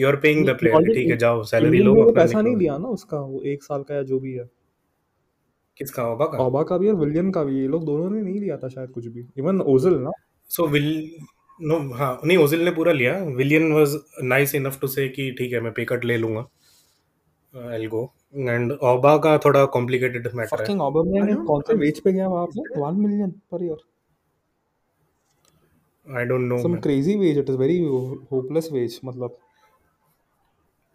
Speaker 1: you are paying the player ठीक है जाओ सैलरी लो अपना पैसा नहीं दिया ना उसका वो एक साल का या जो भी है किसका ओबा का ओबा का भी और विलियम का भी ये लोग दोनों ने नहीं दिया था शायद कुछ भी इवन ओजल ना सो विल नो हाँ नहीं ओजिल ने पूरा लिया Willian was nice enough to say कि ठीक है मैं पे कट ले लूंगा एल्गो एंड ओबा का थोड़ा कॉम्प्लिकेटेड मैटर है फकिंग ओबा में कौन से वेज पे गया वहां पे 1 million per year I don't know some crazy veg it is very hopeless veg मतलब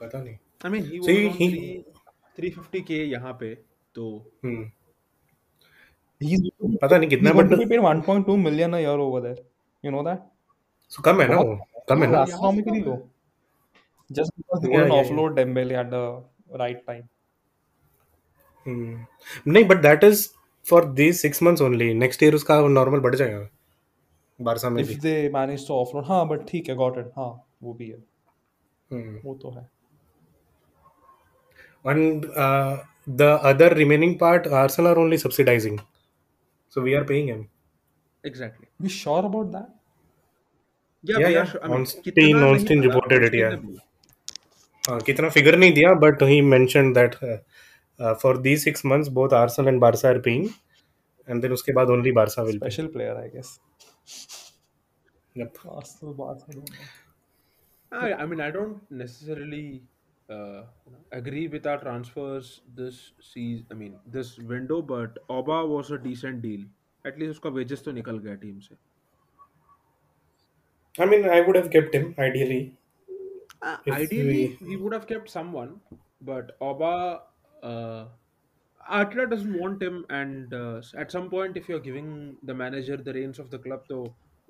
Speaker 1: पता नहीं आई मीन ही
Speaker 2: वाज के यहां पे तो hmm. पता
Speaker 1: नहीं कितना but 1.2 million year over there
Speaker 2: you know that So come in, no. Come in. Astronomically low.
Speaker 1: Just because they yeah, couldn't yeah, offload yeah. Dembele at the right time.
Speaker 2: Hmm. नहीं but that is for the six months only next year उसका normal बढ़ जाएगा Barca में
Speaker 1: if
Speaker 2: they
Speaker 1: manage to offload हाँ but ठीक है got it हाँ वो भी है hmm. वो तो है
Speaker 2: and uh, the other remaining part arsenal are only subsidizing so we are paying him
Speaker 1: exactly we sure about that
Speaker 2: कितना फिगर हाँ, नहीं दिया but he mention that for the six months both Arsenal and Barca are paying and then उसके बाद only Barca will
Speaker 1: special player I guess
Speaker 2: yup Arsenal Barca I mean I don't necessarily uh, agree with our transfers this season. I mean, this window, but Oba was a decent deal. At least उसका wages तो निकल गया team से.
Speaker 1: I mean, I would have kept him ideally
Speaker 2: Uh, ideally, we. he would have kept someone, but Oba, uh, Arteta doesn't want him. And uh, at some point, if you're giving the manager the reins of the club, तो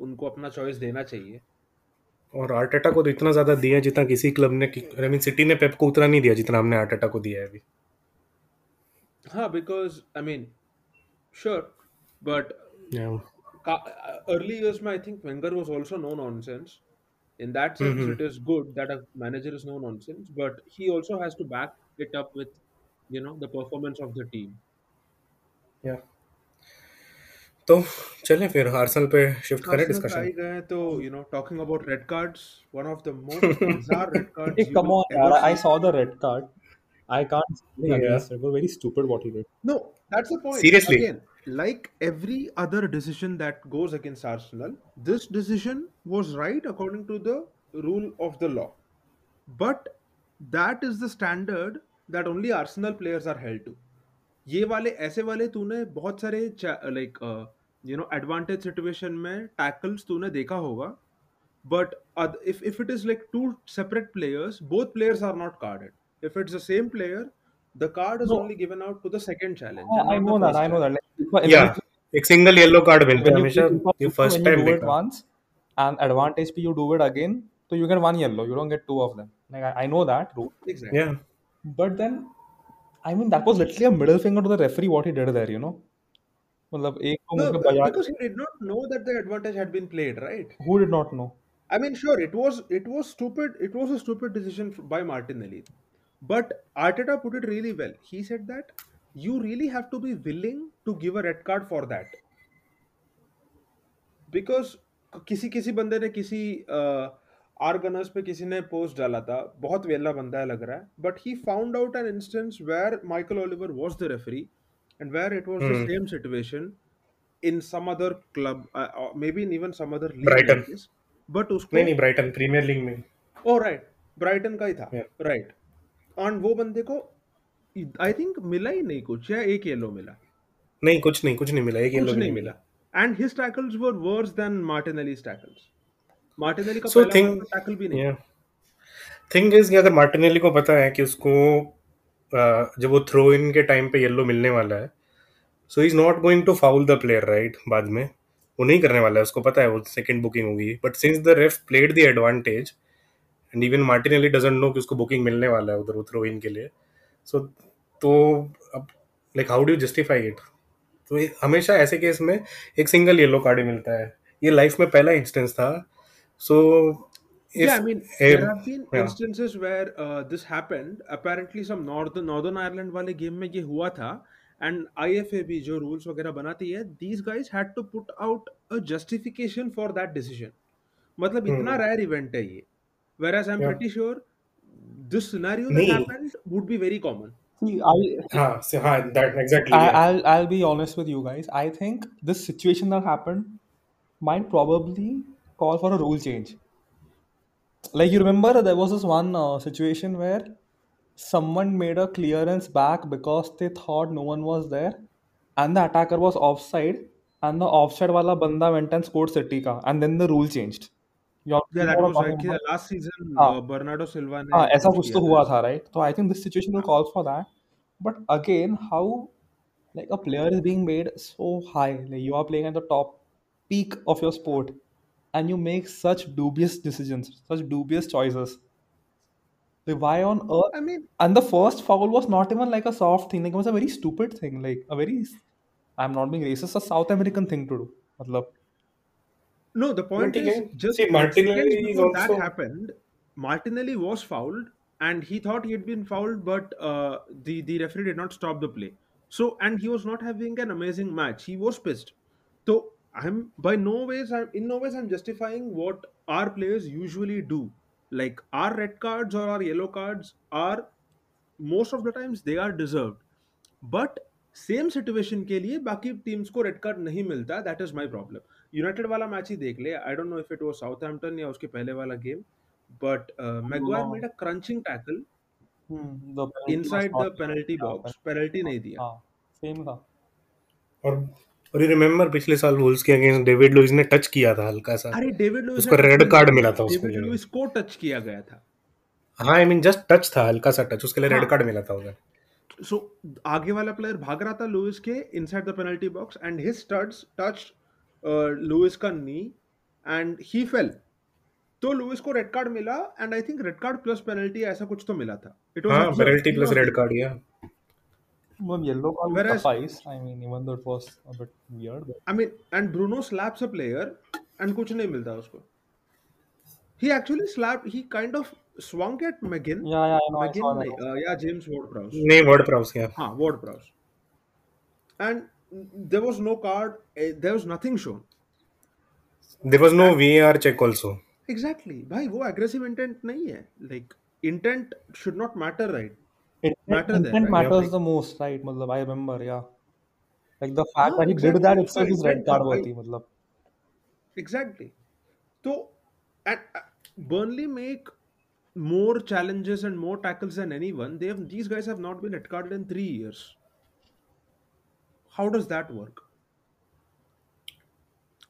Speaker 2: उनको अपना choice देना चाहिए. और Arteta को तो इतना ज्यादा दिया जितना किसी क्लब ने आई मीन सिटी ने पेप को उतना नहीं दिया जितना हमने आर्टेटा को दिया है अभी हाँ, because I mean, sure, but Yeah. Uh, early years, my I think Wenger was also no nonsense. In that sense, mm-hmm. it is good that a manager is no nonsense, but he also has to back it up with, you know, the performance of the team.
Speaker 1: Yeah.
Speaker 2: So, चलें फिर Arsenal पे shift करें Arsenal पे discussion आई गए तो you know talking about red cards one of the most bizarre red Hey, come on, I saw the red card. I can't say yeah against it. It was very stupid what he did. no that's the point Seriously like every other decision that goes against Arsenal, this decision was right according to the rule of the law. But that is the standard that only Arsenal players are held to. ये वाले ऐसे वाले तूने बहुत सारे like you know advantage situation में tackles तूने देखा होगा but if if it is like two separate players both players are not carded if it's the same player the card is only given out to the second challenge i know that i know that yeah. A single yellow card will be you first
Speaker 1: time it once and advantage P you do it again, so you get one yellow. You don't get two of them. Like I, know that
Speaker 2: Exactly. Yeah.
Speaker 1: But then I mean that was literally a middle finger to the referee what he did there, you know?
Speaker 2: because he did not know that the advantage had been played right
Speaker 1: who did not know
Speaker 2: I mean sure it was it was stupid it was a stupid decision by Martinelli but Arteta put it really well he said that you really have to be willing to give a red card for that because किसी किसी बंदे ने किसी आर्गनर्स पे किसी ने post डाला था बहुत वेला बंदा है लग रहा है but he found out an instance where Michael Oliver was the referee and where it was the same situation in some other club maybe in even some other league
Speaker 1: Brighton
Speaker 2: but उसको
Speaker 1: नहीं नहीं Brighton Premier League में
Speaker 2: oh right Brighton का ही था right yeah. And वो बंदे को आई थिंक मिला ही नहीं कुछ या एक येलो मिला
Speaker 1: नहीं कुछ नहीं कुछ नहीं मिला एक येलो नहीं
Speaker 2: मिला and his tackles were worse than Martinelli's tackles Martinelli का so पहला thing, टैकल भी नहीं yeah. थिंग इज कि अगर मार्टिनेली को पता है कि उसको जब वो थ्रो इन के टाइम पे येलो मिलने वाला है so is not going to foul the player right बाद में वो नहीं करने वाला है उसको पता है वो सेकंड बुकिंग होगी but since the ref played the advantage and even Martinelli doesn't know कि उसको बुकिंग मिलने वाला है उधर वो थ्रो इन के लिए सो तो अब like how do justify it तो हमेशा ऐसे केस में एक सिंगल येलो कार्ड ही मिलता है ये लाइफ में पहला इंस्टेंस था so yeah, I mean, there have been yeah. instances where uh, this happened. Apparently, some Northern Ireland वाले गेम में ये हुआ था एंड आईएफएबी जो रूल्स वगैरह बनाती है these guys had justification for that decision मतलब hmm. इतना रेयर इवेंट है ये whereas I am sure this scenario that Me. happened would be very common. See, I'll, so, that exactly. I,
Speaker 1: yeah. I'll
Speaker 2: I'll
Speaker 1: be honest with you guys. I think this situation that happened might probably call for a rule change. Like you remember, there was this one uh, situation where someone made a clearance back because they thought no one was there, and the attacker was offside, and the offside wala banda went and scored Satika, and then the rule changed. ऐसा कुछ तो हुआ था right तो I think this situation calls for that but again how like a player is being made so high like you are playing at the top peak of your sport and you make such dubious decisions, such dubious choices. Like why on earth? I mean, and the first foul was not even like a soft thing. Like it was a very stupid thing. Like a very, I'm not being racist, a South American thing to do. मतलब
Speaker 2: No, the point Martin is again, just see, Martinelli is also... that happened, Martinelli was fouled, and he thought he had been fouled, but uh, the the referee did not stop the play. So, and he was not having an amazing match. He was pissed. So, I'm by no ways, I'm in no ways, I'm justifying what our players usually do. Like our red cards or our yellow cards are most of the times they are deserved. But same situation ke liye, baki teams ko red card nahi milta. That is my problem. United वाला match ही देख ले I don't know if it was Southampton या उसके पहले वाला game but Maguire made a crunching tackle
Speaker 1: inside the penalty box penalty नहीं दिया सेम हाँ, था और और ये रिमेम्बर पिछले
Speaker 2: साल वुल्स के अगेंस्ट डेविड लुइस ने टच किया था हल्का सा अरे डेविड लुइस उसको रेड कार्ड मिला था उसको डेविड लुइस को टच किया गया था हाँ आई मीन जस्ट टच था हल्का सा टच उसके लिए रेड कार्ड हाँ। मिला था उधर सो आगे वाला प्लेयर भाग रहा था लुइस के inside the penalty box and his studs touched Luiz का नी एंड ही फेल तो लुइस को रेड कार्ड मिला and I think red card plus penalty ऐसा कुछ तो मिला था it was penalty plus red card या
Speaker 1: Mom, yellow card Whereas, twice. I mean, even though it was a bit weird. But...
Speaker 2: I mean, and Bruno slaps a player, and कुछ नहीं मिलता उसको. He actually slapped. He kind of swung at McGinn.
Speaker 1: Yeah, yeah, I know. McGinn, I saw that. Uh, yeah,
Speaker 2: James Ward-Prowse.
Speaker 1: नहीं Ward-Prowse क्या?
Speaker 2: हाँ, Ward-Prowse. And there was no card. Eh, there was nothing shown. There was no VAR check also. Exactly, भाई वो aggressive intent नहीं है. Like intent should not matter, right?
Speaker 1: Intent, matter intent there, right? matters yeah. the most, right? मतलब I remember, yeah. Like the fact yeah, that he exactly. did that itself is red card worthy, मतलब.
Speaker 2: Exactly. So, and uh, Burnley make more challenges and more tackles than anyone. They have these guys have not been red carded in three years how does that work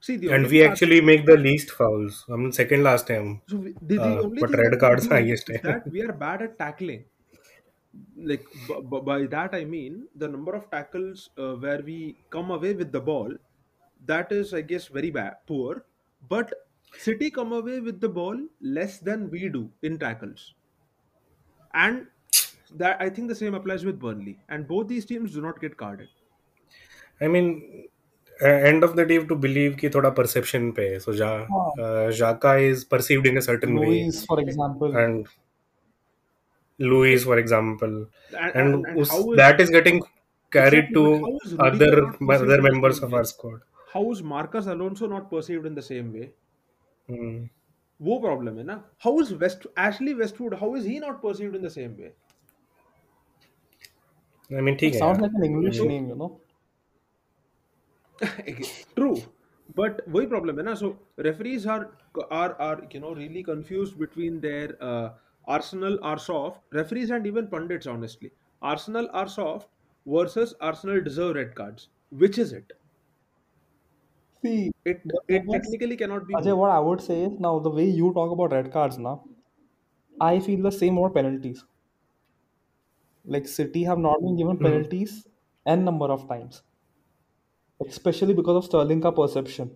Speaker 2: See, the and we actually are... make the least fouls. i mean, second last time. So we, the, the uh, but red cards highest. That we are bad at tackling. Like b- b- by that I mean the number of tackles uh, where we come away with the ball. That is, I guess, very bad, poor. But City come away with the ball less than we do in tackles, and that I think the same applies with Burnley. And both these teams do not get carded. I mean end of the day to believe कि थोड़ा perception पे so जा Xhaka is perceived in a certain way Luiz
Speaker 1: for example
Speaker 2: and Luiz for example and उस that is getting carried to other other members of our squad how is Marcus Alonso not perceived in the same way वो problem है ना how is West Ashley Westwood how is he not perceived in the
Speaker 1: same
Speaker 2: way
Speaker 1: I
Speaker 2: mean ठीक है sound like an English name you know <laughs> True, but वही problem है ना so referees are are are you know really confuse between there Arsenal are soft referees and even pundits honestly Arsenal are soft versus Arsenal deserve red cards which is it See, it the technically cannot be
Speaker 1: Ajay, what I would say is now the way you talk about red cards now, I feel the same about penalties. Like City have not been given Mhm. penalties n number of times. Specially because of Sterling का perception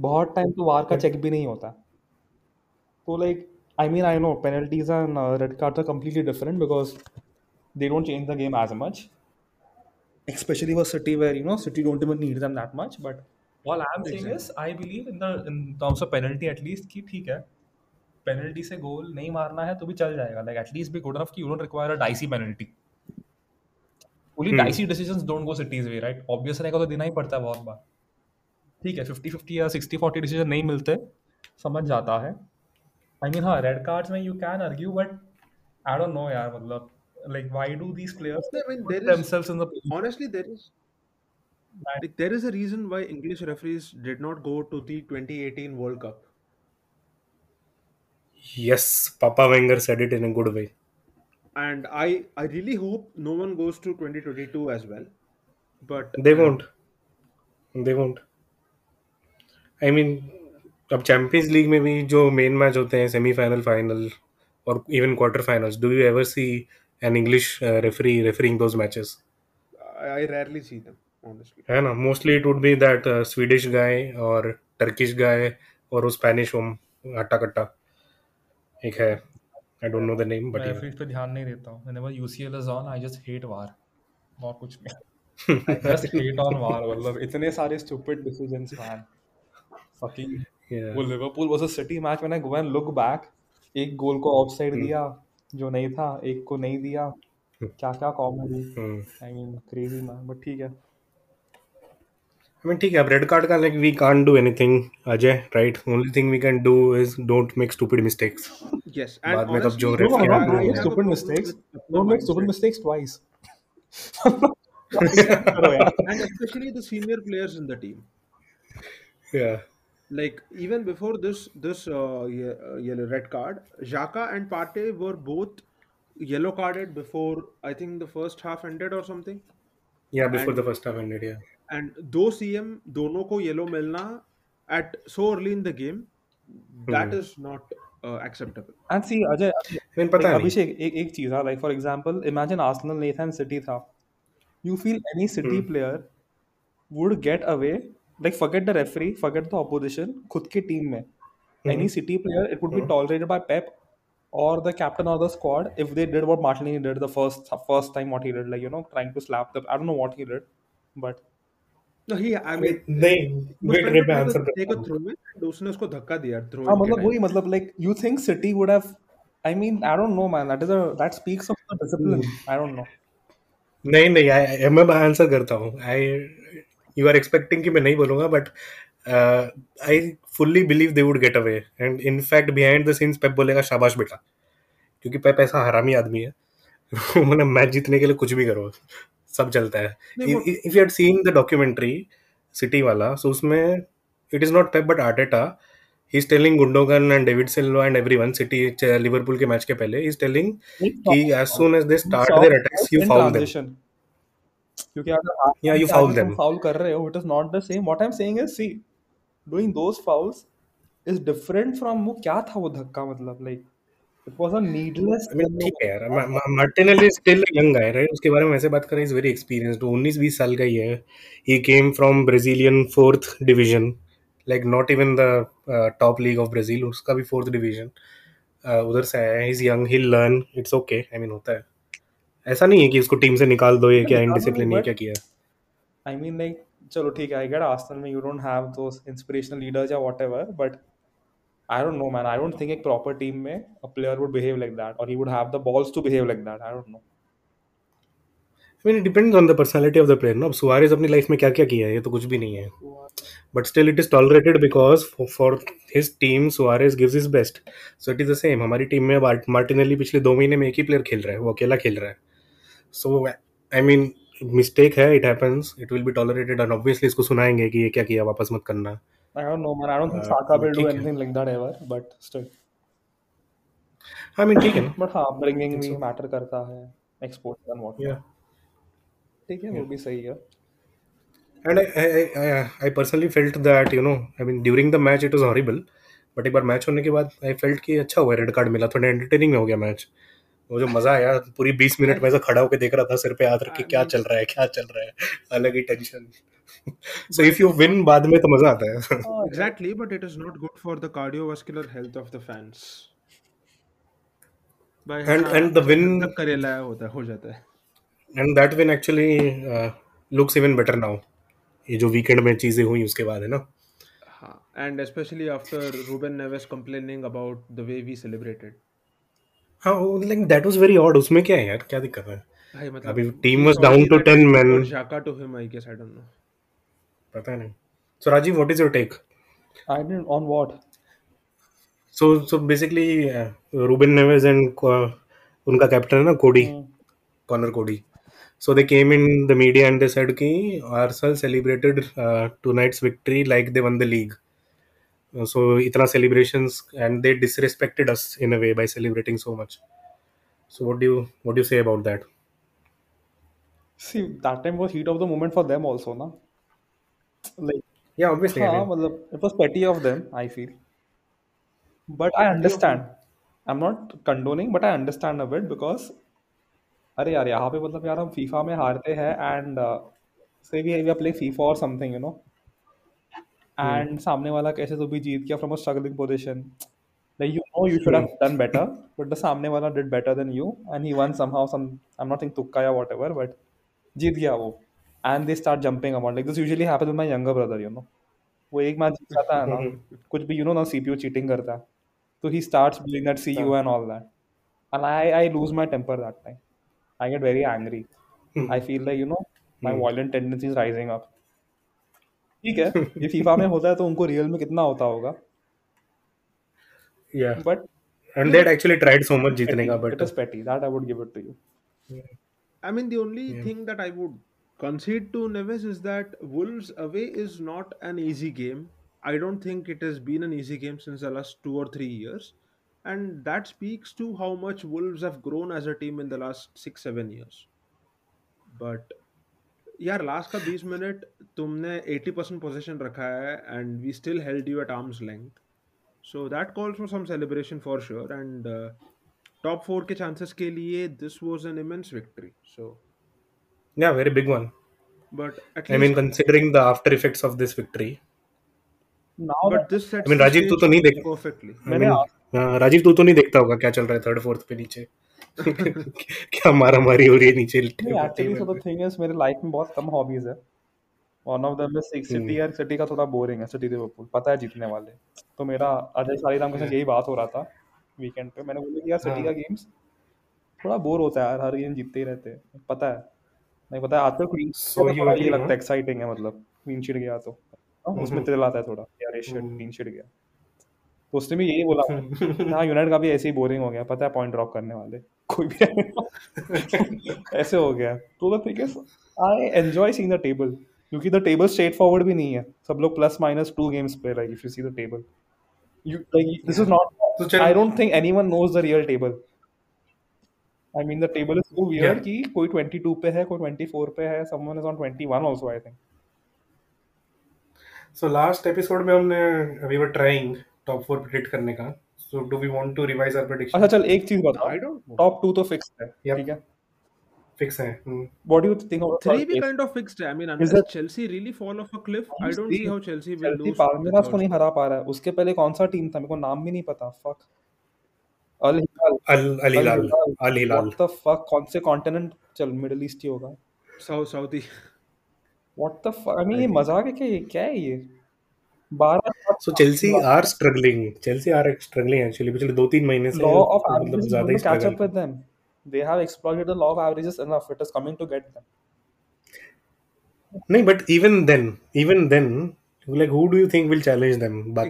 Speaker 1: बहुत time तो VAR का check भी नहीं होता तो like I mean I know penalties and red card are completely different because they don't change the game as much especially for City, where you know City don't even need them that much. But
Speaker 2: all I'm saying is, I believe in the in terms of penalty at least ki theek hai penalty se goal nahi marna hai to bhi chal jayega like at least be good enough ki you don't require a dicey penalty only dicey decisions don't go City's way right obvious रहेगा तो देना ही पड़ता है बहुत बार ठीक है 50 50 या 60 40 decision नहीं मिलते समझ जाता है आई मीन हाँ रेड कार्ड्स में you can argue but I don't know यार मतलब like why do these players I mean, put themselves is, in the position? honestly there is like, there is a reason why English referees did not go to the 2018 World Cup. Yes, Papa Wenger said it in a good way. and I I really hope no one goes to 2022 as well. But they won't. They won't. I mean, अब Champions League में भी जो main match होते हैं semifinal final और even quarter finals do you ever see an English referee refereeing those matches I rarely see them honestly है ना mostly it would be that Swedish guy और Turkish guy और वो Spanish होम हट्टा कट्टा एक है I don't know the name but मैं
Speaker 1: फिर तो ध्यान नहीं देता हूं whenever UCL is on I just hate VAR और कुछ नहीं जस्ट हेट ऑन वार मतलब इतने सारे स्टूपिड डिसीजंस मैन फकिंग वो लिवरपूल वर्सेस सिटी मैच मैंने गो एंड लुक बैक एक गोल को ऑफसाइड hmm. दिया जो नहीं था एक को नहीं दिया क्या क्या comedy I mean crazy man but ठीक है
Speaker 2: आई मीन ठीक है अब रेड कार्ड का like we can't do anything Ajay right only thing we can do is don't make stupid mistakes yes बाद में तब जो
Speaker 1: रेड कार्ड रेफ के stupid mistakes don't make stupid mistakes twice
Speaker 2: and especially the senior players in the team yeah like even before this this uh, yellow red card jaka and Pate were both yellow carded before I think the first half ended or something yeah before and, the first half ended yeah and दो CM दोनों को yellow मिलना at so early in the game that is not acceptable
Speaker 1: and away like forget the referee खुद की team में any City player it would be tolerated by Pep or the नहीं I mean नहीं नहीं
Speaker 2: मैं करता हूं आई यू आर एक्सपेक्टिंग कि मैं नहीं बोलूंगा but I fully believe they would get away and in fact behind the scenes Pep बोलेगा शाबाश बेटा क्योंकि पेप ऐसा हरामी आदमी है मैच <laughs> जीतने के लिए कुछ भी करो सब चलता है if you had seen the documentary City वाला सो उसमें it is not Pep but Arteta he is telling Gundogan and David Silva and everyone City Liverpool के मैच के पहले ही इज टेलिंग कि as soon as they start their attacks you foul them
Speaker 1: क्योंकि अगर या you foul them foul कर रहे हो it is not the same what I am saying is see doing those fouls is different from वो क्या था वो धक्का मतलब like It was a needless.
Speaker 2: I mean, ठीक है यार उसके बारे में बात है टॉप लीग ऑफ ब्राजील उसका भी फोर्थ डिवीजन uh, उधर से आया है होता है ऐसा नहीं है कि उसको टीम से निकाल दो ये क्या इनडिसिप्लिन क्या किया
Speaker 1: आई मीन लाइक चलो ठीक है आई गेट आस्टन में you don't have those inspirational leaders या whatever but I don't know man I don't think एक प्रॉपर टीम में a player would behave like that, or he would have the balls to behave like that. I don't know. I mean,
Speaker 2: it depends
Speaker 1: on the personality of the
Speaker 2: player. ना Suarez अपनी life में क्या क्या किया है ये तो कुछ भी नहीं है but still it is tolerated because for his team Suarez gives his best so it is the same हमारी टीम में मार्टिनेली पिछले दो महीने में एक ही प्लेयर खेल रहा है वो अकेला खेल रहा है सो आई मीन मिस्टेक है it happens it will be tolerated and obviously इसको सुनाएंगे कि ये क्या किया वापस मत करना I don't know,
Speaker 1: man. I don't think Saka will do anything like that ever, but still.
Speaker 2: I
Speaker 1: mean, ठीक है ना.
Speaker 2: But
Speaker 1: हाँ, bringing भी matter करता है. Export and what. Yeah. ठीक है, वो भी सही है.
Speaker 2: And I, I, I, I personally felt that you know, I mean, during the match it was horrible, but एक बार मैच होने के बाद I felt कि अच्छा हुआ रेड कार्ड मिला थोड़ा एंटरटेनिंग हो गया मैच. Yeah. वो जो मजा आया पूरी बीस मिनट में ऐसा खड़ा होकर देख रहा था सिर पे हाथ रख के क्या चल रहा है क्या चल रहा है अलग ही tension so if you win बाद में तो मजा आता है exactly but it is not good for the cardiovascular health of the fans by and and the win तब करेला होता है हो जाता है and that win actually uh, looks even better now ये जो वीकेंड में चीजें हुई उसके बाद
Speaker 1: है ना हाँ and especially after Ruben Neves complaining about the way we celebrated
Speaker 2: हाँ like that was very odd उसमें क्या है यार क्या दिक्कत है भाई मतलब अभी team was down to 10 man
Speaker 1: जाका to him I guess I don't know
Speaker 2: पता नहीं so Rajiv what is your take
Speaker 1: I don't on what
Speaker 2: so so basically Ruben Neves and उनका कैप्टन है ना Coady Conor Coady so they came in the media and they said कि Arsenal celebrated tonight's victory like they won the league Uh, so itna celebrations and they disrespected us in a way by celebrating so much so what do you what do you say about that
Speaker 1: see that time was heat of the moment for them also
Speaker 2: na like
Speaker 1: yeah obviously हाँ, I mean, it was petty of them i feel but i understand i'm not condoning but i understand a bit because अरे यार यहाँ पे मतलब यार हम FIFA में हारते हैं एंड से वी वी प्ले फीफा और something you know and hmm. सामने वाला कैसे तो भी जीत गया from a struggling position like you know you should have done better but the सामने वाला did better than you and he won somehow some I am not think तुक्का या वॉट एवर बट जीत गया वो and they start jumping about like this usually happen my younger brother you know वो एक मैच जीत जाता है ना <laughs> कुछ भी यू नो ना सी पी यू चीटिंग करता है तो ही start billing that C you and all that and I I lose my temper that time I get very angry I feel do know my violent tendency rising up ठीक है ये FIFA में होता है तो उनको रियल में कितना होता होगा
Speaker 2: या but and they had actually tried so much jitne ka but it
Speaker 1: was petty that i would give it to you
Speaker 2: yeah. i mean the only yeah. thing that i would concede to neves is that wolves away is not an easy game i don't think it has been an easy game since the last 2 or 3 years and that speaks to how much wolves have grown as a team in the last 6 7 years but यार last का बीस minute तुमने eighty percent position रखा है and we still held you at arms length so that calls for some celebration for sure and top four के chances के लिए this was an immense victory so yeah very big one but I mean considering the after effects of this victory but this I mean Rajiv तू तो नहीं देख perfectly मैंने राजीव हाँ, तू तो नहीं देखता होगा क्या चल रहा है थर्ड फोर्थ पे नीचे क्या मारा मारी हो रही है नीचे
Speaker 1: actually so the thing is मेरे लाइफ में बहुत कम हॉबीज है one of them is City और सिटी का थोड़ा बोरिंग है सिटी लिवरपूल पता है जीतने वाले तो मेरा अजय सारी राम के साथ हम्म। यही बात हो रहा था वीकेंड पे मैंने बोला कि यार सिटी हाँ। का गेम्स थोड़ा बोर होता है यार हर गेम जीतते ही रहते हैं पता है नहीं पता है तक क्वीन सो ही लगता है एक्साइटिंग हाँ। है मतलब क्वीन शीट गया तो हाँ, उसमें थ्रिल हम्म। आता है थोड़ा यार एशियन क्वीन शीट गया तो उसने भी यही बोला हाँ यूनाइट का भी ऐसे ही बोरिंग हो गया पता है पॉइंट ड्रॉप करने वाले कोई भी <laughs> ऐसे हो गया तो the thing I enjoy seeing the table क्योंकि द टेबल स्ट्रेट फॉरवर्ड भी नहीं है सब लोग प्लस माइनस टू गेम्स पे like if you see the table you like this is not I don't think anyone knows the real table I mean the table is so weird कि कोई 22 पे है कोई 24 पे है someone is
Speaker 2: on 21 also I think so last episode में हमने we were trying top four predict करने का so do we want to revise our prediction अच्छा चल एक चीज बताओ आई डोंट टॉप
Speaker 1: 2 तो फिक्स है ठीक है फिक्स है what do you think of three भी काइंड ऑफ फिक्स्ड है I mean unless Chelsea really fall
Speaker 2: off a cliff I don't see how Chelsea will lose Palmeiras को नहीं
Speaker 1: हरा पा रहा है उसके पहले कौन सा टीम था मेरे को नाम भी
Speaker 2: नहीं पता fuck Al Hilal Al Hilal Al Hilal what the fuck कौन से
Speaker 1: कॉन्टिनेंट चल मिडिल ईस्ट ही
Speaker 2: होगा south Saudi what the fuck I mean ये मजाक
Speaker 1: है क्या ये क्या है ये
Speaker 2: बारह मतलब बाकी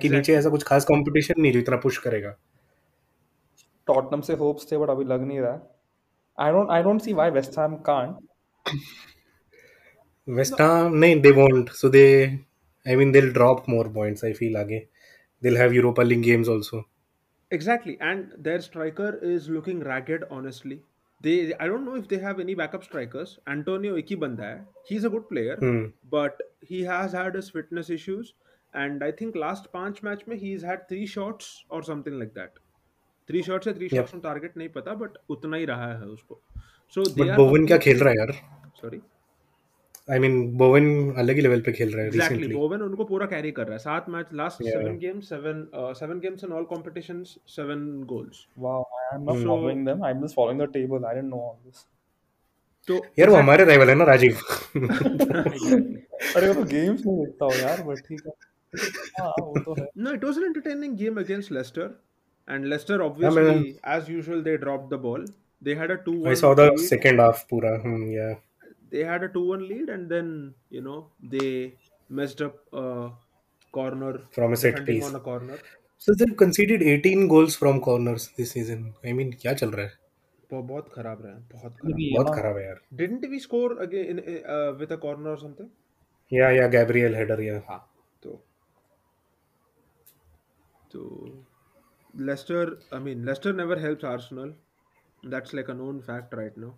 Speaker 2: नीचे ऐसा कुछ खास कंपटीशन नहीं जो इतना पुश करेगा
Speaker 1: टॉटनम से होप्स थे बट अभी लग नहीं रहा I don't I don't see why West Ham can't
Speaker 2: West Ham नहीं they want so they
Speaker 1: I
Speaker 2: mean, they'll drop more points. I feel again, they'll have Europa League games also. Exactly, and their striker is looking ragged. Honestly, they I don't know if they have any backup strikers. Antonio Iki banda He's a good player,
Speaker 1: hmm.
Speaker 2: but he has had his fitness issues, and I think last पांच match में he's had three shots or something like that. Three shots है three shots में target नहीं पता but उतना ही रहा है उसको सो so, बोवन क्या खेल रहा है यार सॉरी आई मीन बोवेन अलग ही लेवल पे खेल रहा है exactly, बोवेन उनको पूरा कैरी कर रहा है सात match last seven games seven seven games in all competitions seven goals
Speaker 1: wow I am not following them I am just following the table I don't know all this तो यार वो
Speaker 2: हमारे
Speaker 1: राइवल है
Speaker 2: ना
Speaker 1: राजीव अरे वो गेम्स तो नहीं देखता हूं यार बट ठीक
Speaker 2: है हां वो तो है no it was an entertaining game against Leicester and Leicester obviously as usual they drop the ball they had a 2 I saw the lead. second half pura hmm, yeah they had a 2-1 lead and then you know they messed up a corner from a set piece on a corner so they've conceded 18 goals from corners this season i mean kya chal raha hai
Speaker 1: बहुत खराब रहा है
Speaker 2: बहुत खराब बहुत खराब है यार didn't we score again with a corner और समथिंग या या गैब्रियल हेडर या हां तो तो Leicester I mean Leicester never helps Arsenal that's like a known fact right now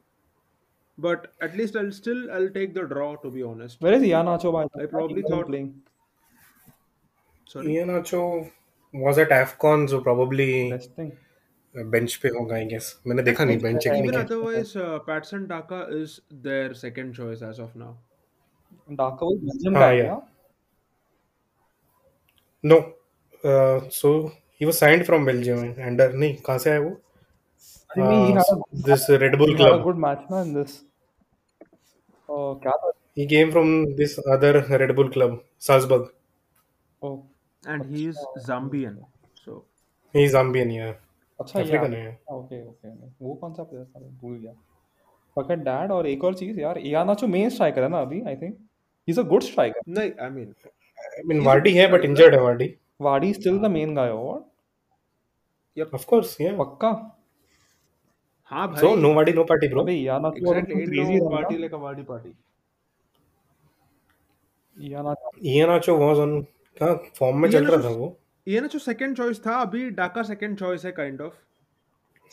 Speaker 2: but at least I'll still I'll take the draw to be honest.
Speaker 1: Where is Ianacho by I
Speaker 2: probably thought playing. Sorry. Ianacho was at AFCON so probably bench. पे होगा I guess मैंने देखा नहीं bench check uh, ah, uh, uh, नहीं किया otherwise
Speaker 1: Patson
Speaker 2: Daka
Speaker 1: is there second choice as of now Daka वो Belgium का है
Speaker 2: no so he was signed from Belgium and Uh, I mean, he had a, this Red Bull club. Had a
Speaker 1: good match, man. This क्या था? Uh,
Speaker 2: he came from this other Red Bull club, Salzburg.
Speaker 1: Oh, and he is Zambian. So
Speaker 2: he is Zambian, yeah.
Speaker 1: अच्छा African है okay okay वो कौन सा player था भूल गया पकड़ डैड और एक और चीज यार याना जो मेन स्ट्राइकर है ना अभी I think he is a good striker
Speaker 2: नहीं I mean I mean Vardy है बट इंजर्ड है Vardy
Speaker 1: Vardy still the main guy और
Speaker 2: यप ऑफ कोर्स या
Speaker 1: पक्का
Speaker 2: हाँ भाई so nobody no party bro
Speaker 1: भाई याना exactly crazy no party like a party याना
Speaker 2: ये ना चो वाज जन कहाँ फॉर्म में चल रहा था वो
Speaker 1: ये ना चो सेकंड चॉइस था अभी डाका सेकंड चॉइस है काइंड ऑफ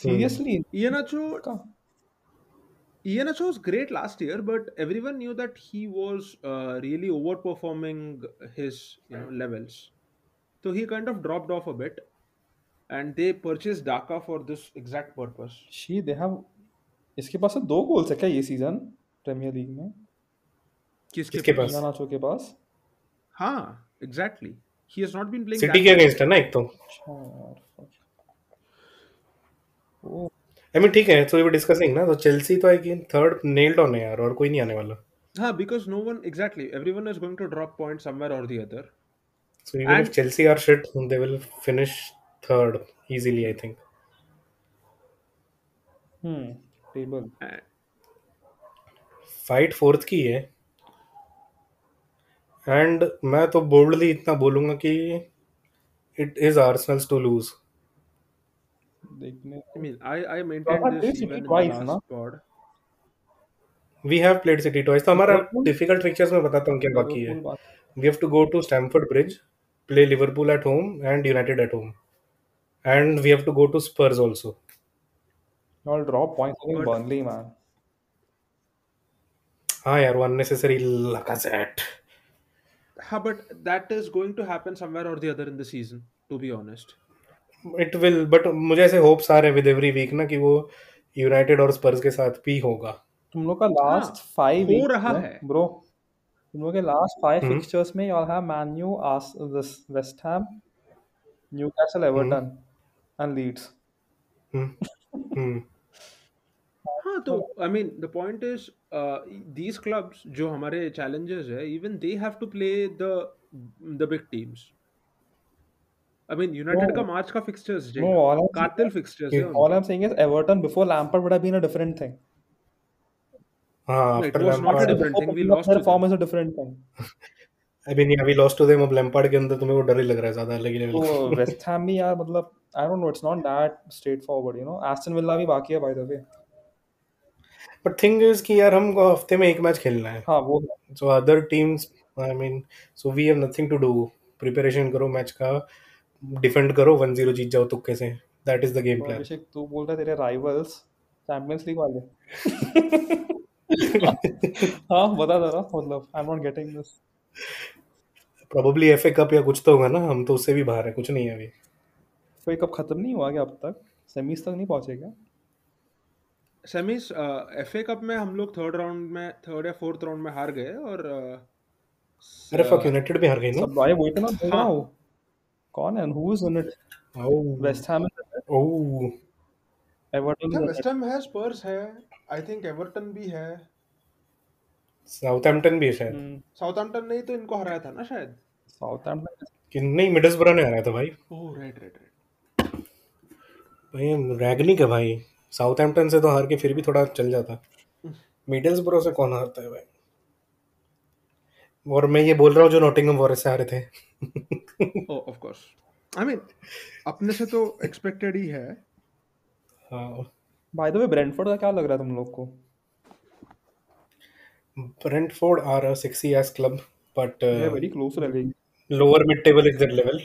Speaker 2: सीरियसली
Speaker 1: ये ना चो Ian Iheanacho was great last year, but everyone knew that he was uh, really overperforming his you know, levels. So he kind of dropped off a bit. and they purchased Dhaka for this exact purpose. She they have इसके पास दो goals है क्या ये season Premier League में
Speaker 2: किसके किसके पास
Speaker 1: नानाचो के पास हाँ exactly he has not been playing
Speaker 2: city के that well. अगेंस्ट है ना एक तो अच्छा यार fuck. ओ आई मीन ठीक है सो वी वर डिस्कसिंग ना तो चेल्सी तो अगेन थर्ड नेल्ड ऑन है यार और कोई नहीं आने वाला
Speaker 1: हाँ because no one exactly everyone is going to drop points somewhere or the other.
Speaker 2: So even if And- Chelsea are shit, they will finish third easily, I
Speaker 1: think. Hmm table fight
Speaker 2: fourth की है and मैं तो boldly इतना बोलूंगा कि it is Arsenal's to lose we have played City twice तो हमारा difficult fixtures में बताता हूँ क्या बाकी है we have to go to Stamford Bridge play Liverpool at home and United at home and we have to go to Spurs also.
Speaker 1: I'll drop points in Burnley, man.
Speaker 2: Ah, हाँ यार unnecessary Lacazette.
Speaker 1: हाँ, but that is going to happen somewhere or the other in the season. To be honest.
Speaker 2: It will, but मुझे ऐसे hopes आ रहे हैं with every week ना कि वो यूनाइटेड और स्पर्स के साथ भी होगा
Speaker 1: तुम लोग का लास्ट फाइव हो
Speaker 2: रहा है
Speaker 1: ब्रो तुम लोग के लास्ट फाइव फिक्सचर्स में you all have Man U us this West Ham Newcastle Everton and leads. Hmm.
Speaker 2: Hmm. हाँ
Speaker 1: तो I mean the point is these clubs जो हमारे चैलेंजर्स है even they have to play the the big teams I mean United का March का fixtures है cartel fixtures है all I am saying is Everton before Lampard would have been a different thing
Speaker 2: हाँ after Lampard different
Speaker 1: thing we lost performance a different thing
Speaker 2: I mean अभी lost to them अब Lampard के अंदर तुम्हें वो डर ही लग रहा है ज्यादा अलग ही
Speaker 1: लेवल वेस्ट हैम भी यार मतलब I don't know it's not that straightforward you know Aston Villa भी बाकी है by the way
Speaker 2: but thing is कि यार हमको हफ्ते में एक मैच खेलना है
Speaker 1: हां वो
Speaker 2: so other teams I mean so we have nothing to do preparation करो मैच का डिफेंड करो 1-0 जीत जाओ तुक्के से that is the game plan
Speaker 1: Abhishek तू बोल रहा है तेरे राइवल्स चैंपियंस लीग वाले <laughs> हां बता दे रहा मतलब I am not getting this
Speaker 2: probably FA cup या कुछ तो होगा ना हम तो उससे भी बाहर है कुछ नहीं है अभी
Speaker 1: कोई कप खत्म नहीं हुआ क्या अब तक सेमीज तक नहीं पहुंचे क्या सेमीज एफए कप में हम लोग थर्ड राउंड में थर्ड या फोर्थ राउंड में हार गए और
Speaker 2: अरे फक यूनाइटेड भी हार गए ना सब भाई वही तो ना बोल रहा
Speaker 1: कौन है who is in it West Ham
Speaker 2: oh
Speaker 1: Everton West Ham है स्पर्स है आई थिंक एवर्टन भी है
Speaker 2: साउथहैम्पटन भी है शायद
Speaker 1: हम्म। ने नहीं तो इनको हराया
Speaker 2: था ना शायद साउथैम्पटन नहीं मिडल्सब्रो ने हराया था
Speaker 1: भाई ओह राइट राइट राइट भाई रैगनिक
Speaker 2: है भाई साउथहैम्पटन से तो हार के फिर भी थोड़ा चल जाता मिडल्सब्रो से कौन हारता है भाई और मैं ये
Speaker 1: बोल
Speaker 2: रहा हूँ जो नॉटिंगम फॉरेस्ट से हारे
Speaker 1: थे ऑफ कोर्स आई मीन अपने से तो एक्सपेक्टेड ही है हां बाय द वे ब्रेंटफोर्ड का क्या लग रहा है तुम लोग को
Speaker 2: Brentford are a sexy ass club, but uh, They're
Speaker 1: very close
Speaker 2: lower mid table is their level.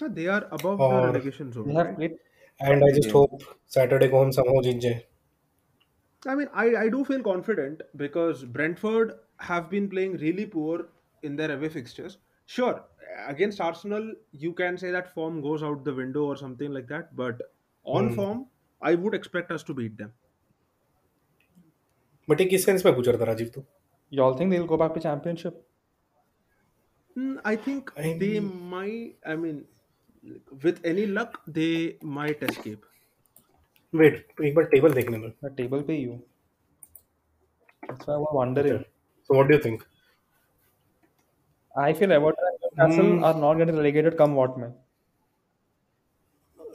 Speaker 1: So they are above the relegation zone. Right?
Speaker 2: And I just hope Saturday go home somehow Jinje.
Speaker 1: I mean, I, I do feel confident because Brentford have been playing really poor in their away fixtures. Sure, against Arsenal, you can say that form goes out the window or something like that. But on hmm. form, I would expect us to beat them.
Speaker 2: But एक sense में पूछ रहा था राजीव तू
Speaker 1: you all think they will go back to Championship I think they might I mean with any luck they might escape wait एक बार table देखने दो टेबल पे ही हूं that's why I wondering so what do you think I feel are not getting come what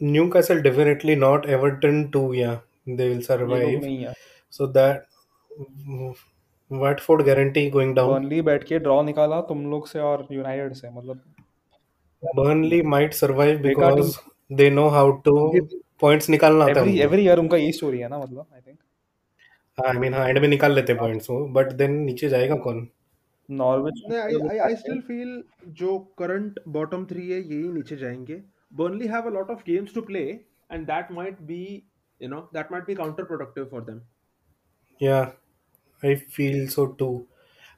Speaker 1: Newcastle definitely not Everton too yeah they will survive
Speaker 2: so that Watford guarantee going down
Speaker 1: Burnley बैठ के draw निकाला तुम लोग से और United से मतलब
Speaker 2: Burnley might survive because they know how to points निकालना
Speaker 1: आता है एवरी ईयर उनका यही स्टोरी है ना मतलब आई थिंक
Speaker 2: आई मीन हां एंड में निकाल लेते पॉइंट्स वो बट देन नीचे जाएगा कौन
Speaker 1: Norwich I I still feel जो करंट बॉटम 3 है यही नीचे जाएंगे Burnley have a lot of games to play and that might be you know that might be counterproductive for them
Speaker 2: yeah I feel so too.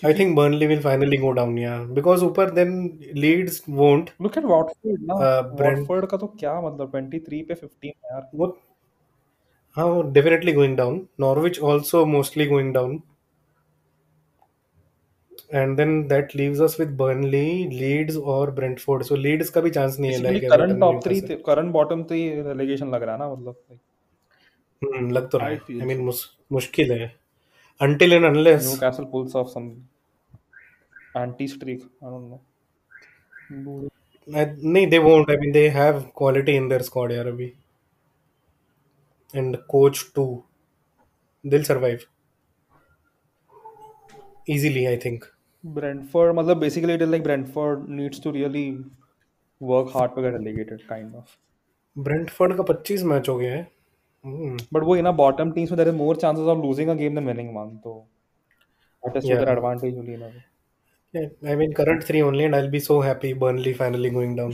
Speaker 2: I think Burnley will finally go down, yeah. Because upper then Leeds won't.
Speaker 1: Look at Watford ना Uh, Brent Watford का तो क्या मतलब 23 पे 15 है यार वो
Speaker 2: हाँ वो definitely going down Norwich also mostly going down and then that leaves us with Burnley Leeds और ब्रेंटफोर्ड सो का भी
Speaker 1: chance नहीं है like current top three three Newcastle current bottom लग रहा है ना मतलब
Speaker 2: हम्म लग तो रहा है I mean मुश, मुश्किल है until and unless Newcastle pulls off some anti streak. I don't know. नहीं they won't I mean they have quality in their squad यार अभी एंड कोच टू दिल survive
Speaker 1: easily I think Brentford मतलब basically it is like Brentford needs to really work hard to get relegated kind of Brentford का 25 match हो गया है but वो ना बॉटम टीम्स में there are more chances of losing a game than winning one तो that is yeah. their advantage only now
Speaker 2: yeah i mean current three only and i'll be so happy burnley finally going down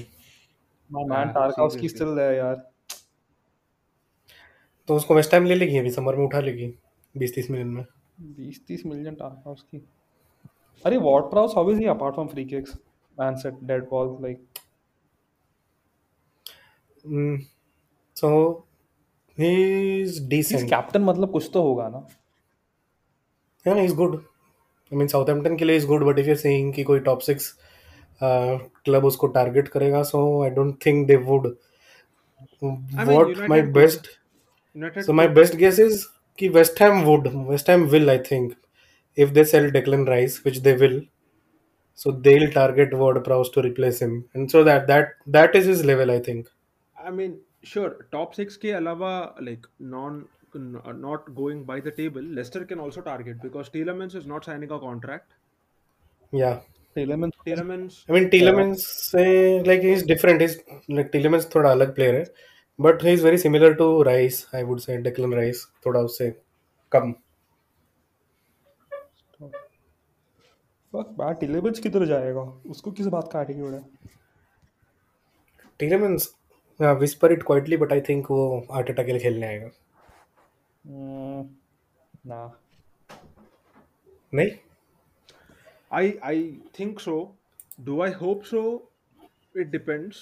Speaker 1: my man tarkowski still there yaar
Speaker 2: तो उसको waste time ले लेगी अभी summer में उठा लेगी 20 30 million में
Speaker 1: 20 30 million Tarkowski अरे what प्राउस how is he apart from free kicks and set dead balls like
Speaker 2: so captain
Speaker 1: मतलब कुछ तो होगा ना
Speaker 2: या ना is good I mean Southampton के लिए is good but if you saying कि कोई टॉप सिक्स क्लब उसको टारगेट करेगा so I don't think they would what my best so my best guess is कि West Ham would West Ham will I think if they sell Declan Rice which they will so they'll target ward Prowse to replace him and so that that that is his level I think
Speaker 1: I mean sure top six के अलावा like non not going by the table Leicester can also target because Tielemans is not signing a contract
Speaker 2: या Tielemans Tielemans I mean Tielemans से like he is different is like Tielemans थोड़ा अलग player है but he is very similar to Rice I would say Declan Rice थोड़ा उससे कम fuck but टेलमेंस किधर जाएगा उसको किस बात काटेंगे उड़ा Tielemans whisper it quietly, but I think वो आर्टेटा के लिए खेलने आएगा
Speaker 1: Mm, nah.
Speaker 2: नहीं
Speaker 1: I I think so. Do I hope so? It depends.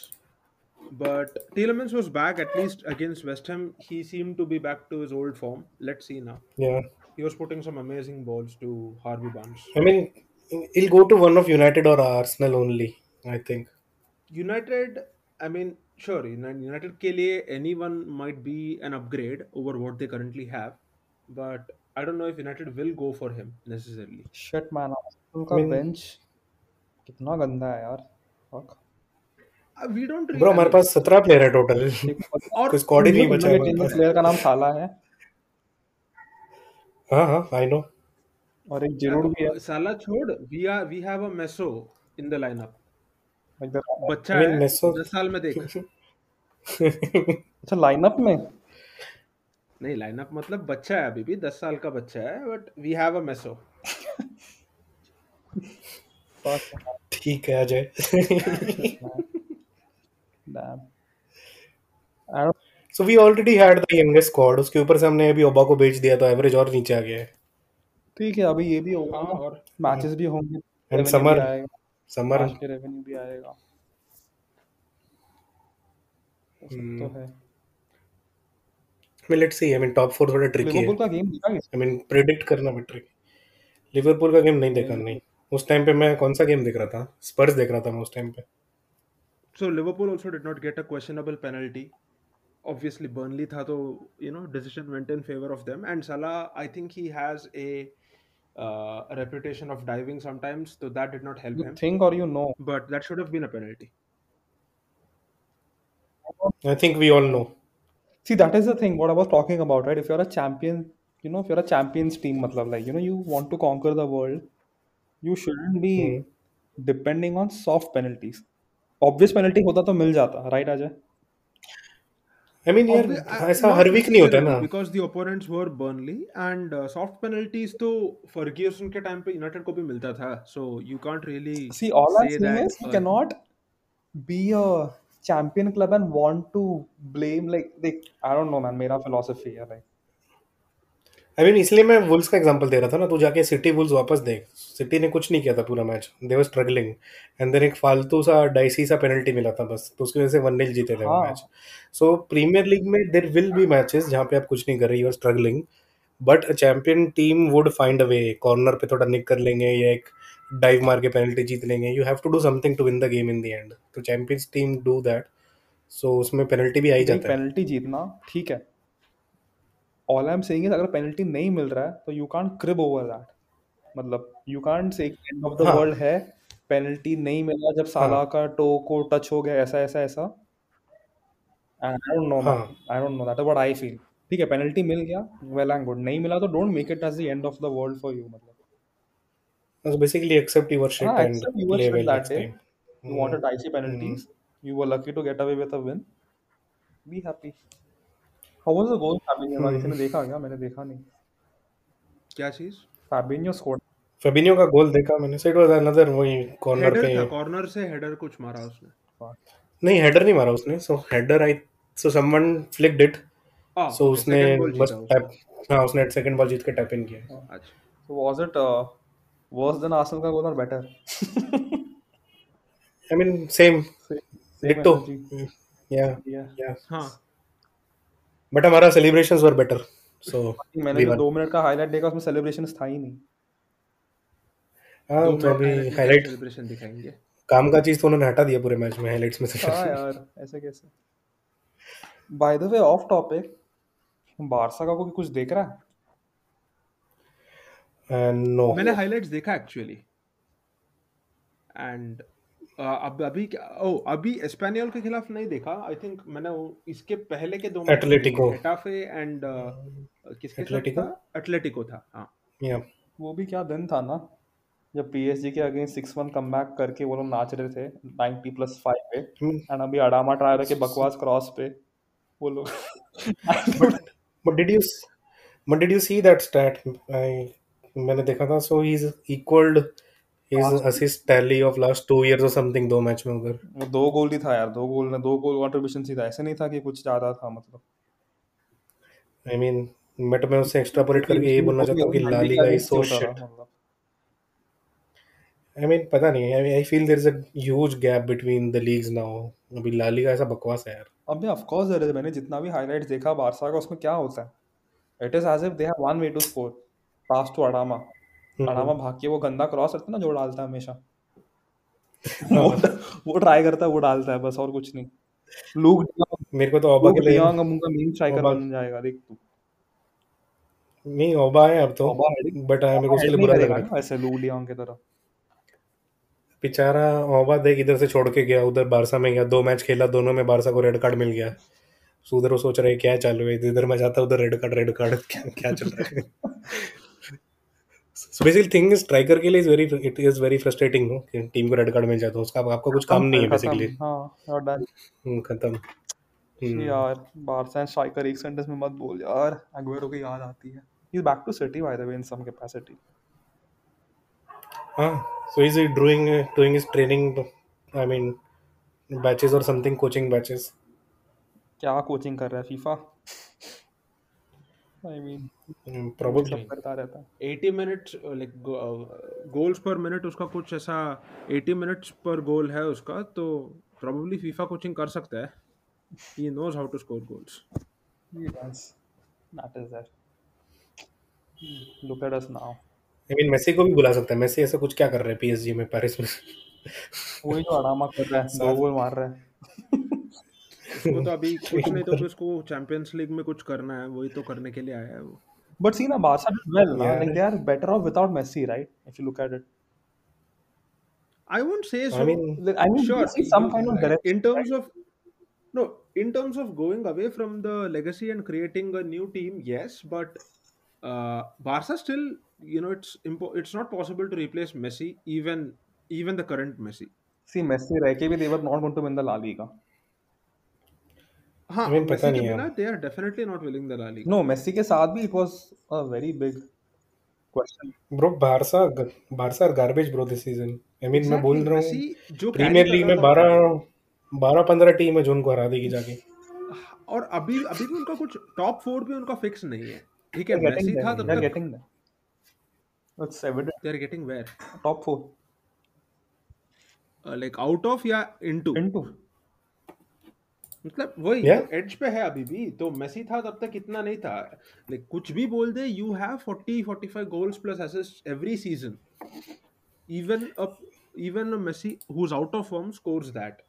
Speaker 1: But Telemans was back at least against West Ham. He seemed to be back to his old form. Let's see now.
Speaker 2: yeah
Speaker 1: He was putting some amazing balls to Harvey Barnes.
Speaker 2: i mean he'll go to one of united or arsenal only i think
Speaker 1: United, I mean, Sure, Uni- United के लिए anyone might be an upgrade over what they currently have, but I don't know if United will go for him necessarily. Shit man Arsenal I का mean, bench कितना गंदा है यार fuck Uh, We don't
Speaker 2: bro really, I हमारे mean, पास सत्रह player है total
Speaker 1: एक और कोई स्क्वाड ही
Speaker 2: नहीं
Speaker 1: बचा है मेरे हमारे टीम में पास प्लेयर का नाम साला है हाँ हाँ
Speaker 2: आई नो
Speaker 1: और एक जिरूड भी है साला छोड़, we are we have a Meso in the lineup. बच्चा है दस साल में देख <laughs> अच्छा लाइनअप में नहीं लाइनअप मतलब बच्चा है अभी भी दस साल का बच्चा है but we have a meso
Speaker 2: ठीक है Ajay so we already had the youngest squad उसके ऊपर से हमने अभी ओबा को बेच दिया तो एवरेज और नीचे आ गया है
Speaker 1: ठीक है अभी ये भी होगा हाँ, और मैचेस भी होंगे
Speaker 2: एंड समर
Speaker 1: समर के रेवेन्यू भी आएगा तो हम्म। है
Speaker 2: मैं let's see I mean top 4 थोड़ा ट्रिकी है लिवरपूल का गेम देखा आई मीन प्रेडिक्ट करना भी ट्रिकी लिवरपूल का गेम नहीं देखा नहीं उस टाइम पे मैं कौन सा गेम देख रहा था स्पर्स देख रहा था मैं उस टाइम पे
Speaker 1: so Liverpool also did not get a questionable penalty obviously Burnley था तो you know decision went in favour of them and Salah I think he has a uh, a reputation of diving sometimes, so that did not help you him. Think or you know, but that should have been a penalty.
Speaker 2: I think we all know.
Speaker 1: See, that is the thing what I was talking about, right? If you're a champion, you know, if you're a champions team, matlab, like you know, you want to conquer the world, you shouldn't be hmm. depending on soft penalties. Obvious penalty होता तो मिल जाता, right, Ajay?
Speaker 2: I mean, यार ऐसा हर week नहीं होता ना
Speaker 1: because the opponents were Burnley and soft penalties तो Ferguson के टाइम पे यूनाइटेड को भी मिलता था so you can't really see all I see is you can not be a champion club and want to blame like देख I don't know man मेरा philosophy है लाइक
Speaker 2: आई मीन इसलिए मैं वुल्स का एग्जांपल दे रहा था ना तू जाके सिटी वुल्स वापस देख सिटी ने कुछ नहीं किया था पूरा match they were struggling and then एक फालतू सा डाइसी सा पेनल्टी मिला था बस तो उसकी वजह से वन नील जीते थे हाँ। मैच सो प्रीमियर लीग में देर विल बी मैचेस जहाँ पे आप कुछ नहीं कर रहे you are struggling but champion team would find a way corner पे थोड़ा निक कर लेंगे या एक डाइव मार के पेनल्टी जीत लेंगे you have to do something to win the game in the end तो champions team do that so उसमें पेनल्टी भी आई जाती है पेनल्टी जीतना ठीक है
Speaker 1: all I am saying is अगर पेनल्टी नहीं मिल रहा है तो you can't crib over that मतलब you can't say end of the world है पेनल्टी नहीं मिला जब साला हाँ। का टो को टच हो गया ऐसा ऐसा ऐसा I don't know I don't know that what I feel ठीक है पेनल्टी मिल गया वेल एंड गुड नहीं मिला तो don't make it as the end of the world for you मतलब
Speaker 2: so basically accept your shit yeah, हाँ, and accept your play shit well that
Speaker 1: next day. time. You mm. wanted dicey hmm. penalties. Mm. You were lucky to get away with a win. Be happy. How was the goal Fabinho का किसी ने देखा क्या मैंने देखा नहीं क्या चीज फैबिनियो स्कोर
Speaker 2: फैबिनियो का गोल देखा मैंने सेट वाज अनदर वही कॉर्नर पे
Speaker 1: कॉर्नर से हेडर कुछ मारा उसने
Speaker 2: नहीं हेडर नहीं मारा उसने so header I saw someone flicked it so उसने बस टैप हां उसने सेकंड बॉल जीत के टैप इन किया
Speaker 1: ah, अच्छा so was it worse than Arsenal का गोल और
Speaker 2: better I mean same ditto या या हां बट हमारा सेलिब्रेशंस वर बेटर सो
Speaker 1: मैंने जो तो दो मिनट का हाईलाइट देखा उसमें सेलिब्रेशंस था ही नहीं
Speaker 2: हाँ तो अभी हाईलाइट
Speaker 1: सेलिब्रेशन दिखाएंगे
Speaker 2: काम का चीज तो उन्होंने हटा दिया पूरे मैच में हाईलाइट्स में से
Speaker 1: हाँ यार ऐसे कैसे by the way off topic Barca का कोई कुछ देख रहा है
Speaker 2: नो
Speaker 1: uh, मैंने हाईलाइट्स देखा एक्चुअली एंड अब अभी ओ अभी एस्पेनियल के खिलाफ नहीं देखा आई थिंक मैंने इसके पहले के दो
Speaker 2: एटलेटिको
Speaker 1: एटाफे एंड किसके एटलेटिको एटलेटिको था हां yeah. वो भी क्या दिन था ना जब पीएसजी के अगेंस्ट सिक्स वन कम करके वो लोग नाच रहे थे नाइनटी प्लस फाइव पे एंड hmm. अभी अडामा ट्रायर के बकवास क्रॉस पे वो लोग but
Speaker 2: did you but did you see that stat मैंने देखा था so he is equalled his assist tally of last two years or something दो मैच में उधर
Speaker 1: वो दो गोल ही था यार दो गोल ने दो गोल कंट्रीब्यूशन ही था ऐसे नहीं था कि कुछ ज्यादा था मतलब
Speaker 2: आई मीन बट मैं उससे एक्स्ट्रापोलेट करके ये बोलना चाहता हूं कि La Liga is so shit I mean पता नहीं I I feel there is a huge gap between the leagues now अभी ला लीगा ऐसा बकवास है यार
Speaker 1: अबे ऑफ कोर्स देयर इज मैंने जितना भी हाईलाइट्स देखा बारसा का उसमें क्या होता है it is as if they have one way to score pass to Adama Adama हम्म। भाग के वो गंदा क्रॉस रहता है ना जो डालता है हमेशा <laughs> हाँ। वो वो ट्राई करता है वो डालता
Speaker 2: है बस और कुछ नहीं लूक मेरे को तो ओबा
Speaker 1: के लिए आऊंगा मुंगा मीम ट्राई कर बन जाएगा देख तू नहीं ओबा है अब तो बट हाँ, मेरे को उसके लिए बुरा लगा ऐसे लूक डियांग की तरह
Speaker 2: बेचारा ओबा देख इधर से छोड़ के गया उधर बारसा में गया दो मैच खेला दोनों में बारसा को रेड कार्ड मिल गया सो तो उधर वो सोच रहे क्या चालू है इधर मैं जाता उधर रेड कार्ड रेड कार्ड क्या चल रहा है so basically thing is striker के लिए is very it is very frustrating no कि टीम को रेड कार्ड मिल जाता तो है उसका आपका कुछ काम नहीं है बेसिकली हां खत्म हाँ, हम्म, हम्म। यार बारसा स्ट्राइकर एक सेंटेंस में मत बोल यार एग्वेरो की याद आती है he is back to City by the way in some capacity हां so is he doing doing his training I mean batches और समथिंग कोचिंग बैचेस क्या कोचिंग कर रहा है फीफा
Speaker 1: आई मीन प्रोबेबली करता रहता है 80 minutes like goals per minute उसका कुछ ऐसा 80 मिनट्स पर गोल है उसका तो प्रोबेबली फीफा कोचिंग कर सकता है
Speaker 2: he knows how to score goals he does that is that look at us now I mean Messi को भी बुला सकता है मेसी ऐसा कुछ क्या कर रहा है पीएसजी में पेरिस में
Speaker 1: वही तो आरामा कर रहा है दो गोल मार रहा है उसको तो अभी कुछ नहीं तो उसको चैंपियंस लीग में कुछ करना है वही तो करने के लिए आया है वो बट सी ना बारसा डज वेल ना like they are better off without Messi right if you look at it I won't say so. I
Speaker 2: mean,
Speaker 1: I mean sure, see some kind of direction, in terms right? of no, in terms of going away from the legacy and creating a new team, yes. But uh, Barca still, you know, it's impo- it's not possible to replace Messi, even even the current Messi. See, Messi, right? They were not going to win the La Liga.
Speaker 2: हाँ I mean, पता नहीं है
Speaker 1: they are definitely not willing the La Liga no Messi के साथ भी it was a very big question
Speaker 2: bro Barca Barca are garbage bro this season I mean मैं बोल रहा हूं जो प्रीमियर लीग में 12 12 15 टीम है जो उनको हरा देगी जाके
Speaker 1: और अभी अभी भी उनका कुछ टॉप 4 भी उनका फिक्स नहीं है ठीक है मेसी था man तब they're तक getting there it's they are getting where top 4 like out of या इनटू इनटू मतलब वही या वो एज पे है अभी भी तो मेसी था तब तक इतना नहीं था लाइक कुछ भी बोल दे you have 40 45 goals plus assist every season even a even a Messi who is out of form scores that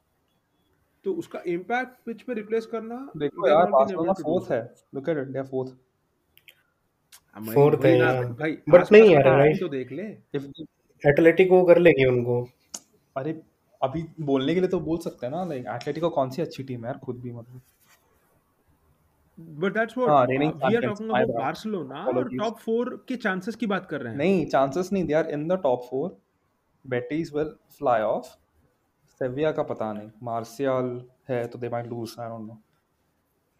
Speaker 1: तो उसका इंपैक्ट पिच पे रिप्लेस करना देखो यार नॉट बीन बार्सिलोना फोर्थ है look at it they fourth
Speaker 2: fourth
Speaker 1: है भाई
Speaker 2: but नहीं यार
Speaker 1: राइट तो देख ले
Speaker 2: इफ एटलेटिको कर लेगी उनको
Speaker 1: अरे अभी बोलने के लिए तो बोल सकते हैं ना लाइक एटलेटिको कौन सी अच्छी टीम है यार खुद भी मतलब but that's what we are talking about Barcelona और टॉप 4 के चांसेस की बात कर रहे हैं नहीं चांसेस नहीं they are in the top 4 Betis will fly off Sevilla का पता नहीं मार्शियल है तो they might lose I don't
Speaker 2: know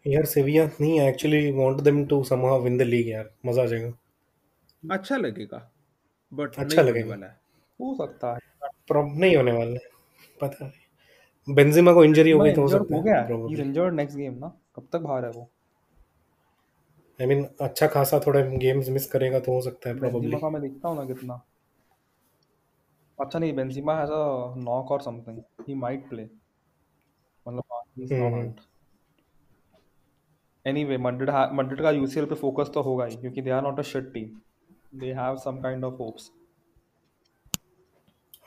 Speaker 2: यार सेविया नहीं I actually want them to somehow win the league यार मजा आ जाएगा
Speaker 1: अच्छा लगेगा
Speaker 2: बट अच्छा लगेगा वाला हो सकता है प्रॉब्लम नहीं होने वाला है पता नहीं बेंजिमा को इंजरी हो गई
Speaker 1: तो हो सकता है गया ही इंजर्ड नेक्स्ट गेम ना कब तक बाहर है वो
Speaker 2: आई मीन अच्छा खासा थोड़े गेम्स मिस करेगा तो हो सकता है
Speaker 1: प्रोबेबली का मैं देखता हूं ना कितना अच्छा नहीं बेंजिमा हैज अ नॉक और समथिंग ही माइट प्ले मतलब एनीवे मड्रिड मड्रिड का यूसीएल पे फोकस तो होगा ही क्योंकि they are not a shit team they have some kind of hopes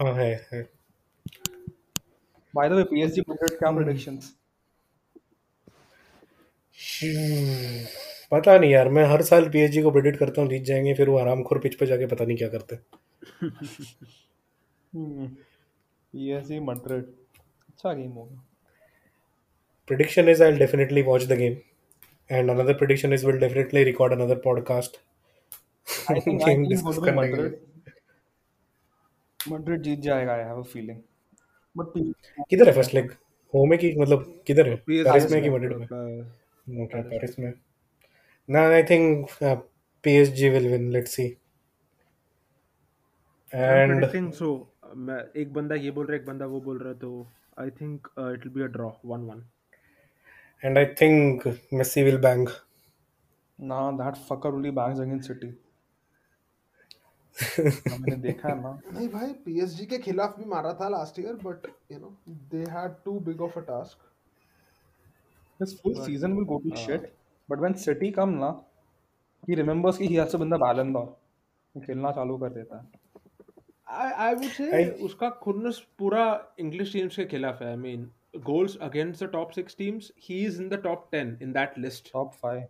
Speaker 2: हां है, है.
Speaker 1: By the way, PSG Madrid क्या predictions?
Speaker 2: पता नहीं यार मैं हर साल पीएचजी को प्रेडिक्ट करता हूँ जीत जाएंगे फिर वो आरामखोर पिच पे जाके पता नहीं क्या करते
Speaker 1: पीएसजी मैड्रिड अच्छा गेम होगा
Speaker 2: prediction is I'll definitely watch the game, and another prediction is we'll definitely record another podcast. I think, I think it's going to
Speaker 1: be Madrid. Madrid जीत जाएगा I have a feeling.
Speaker 2: किधर है first leg home है कि मतलब किधर है Paris में कि मैड्रिड में ओके पेरिस में ना I think PSG will win let's see
Speaker 1: and I think so मैं एक बंदा ये बोल रहा है एक बंदा वो बोल रहा है तो I think it will be a draw 1-1 and
Speaker 2: I think Messi will bang
Speaker 1: Nah, that fucker will bangs against City तो देखा है ना नहीं भाई पीएसजी के खिलाफ भी मारा था last year but you know they had too big of a task this full season will go to shit but when City come ना ही रिमेंबर्स कि बैलन खेलना चालू कर देता है आई आई वुड से उसका खुन्नस पूरा इंग्लिश टीम्स के खिलाफ है I mean goals against the top 6 teams he is in the top 10 in that list top 5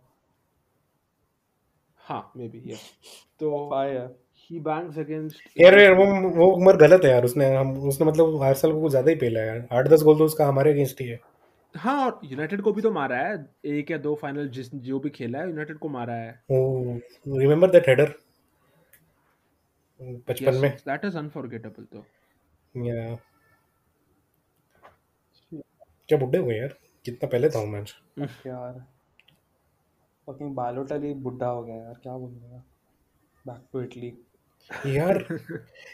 Speaker 1: हाँ maybe yeah यस तो he banks against यार यार वो वो उम्र गलत है यार उसने हम उसने मतलब हर साल को ज्यादा ही पेला है आठ दस गोल तो उसका हमारे अगेंस्ट ही है हाँ और यूनाइटेड को भी तो मारा है एक या दो फाइनल जिस जो भी खेला है यूनाइटेड को मारा है ओह रिमेंबर दैट हेडर बचपन में दैट इज अनफॉरगेटेबल तो या क्या बुड्ढे हुए यार कितना पहले था मैच यार फकिंग बालोटली बुड्ढा हो गया यार क्या बोलूंगा back to Italy Here,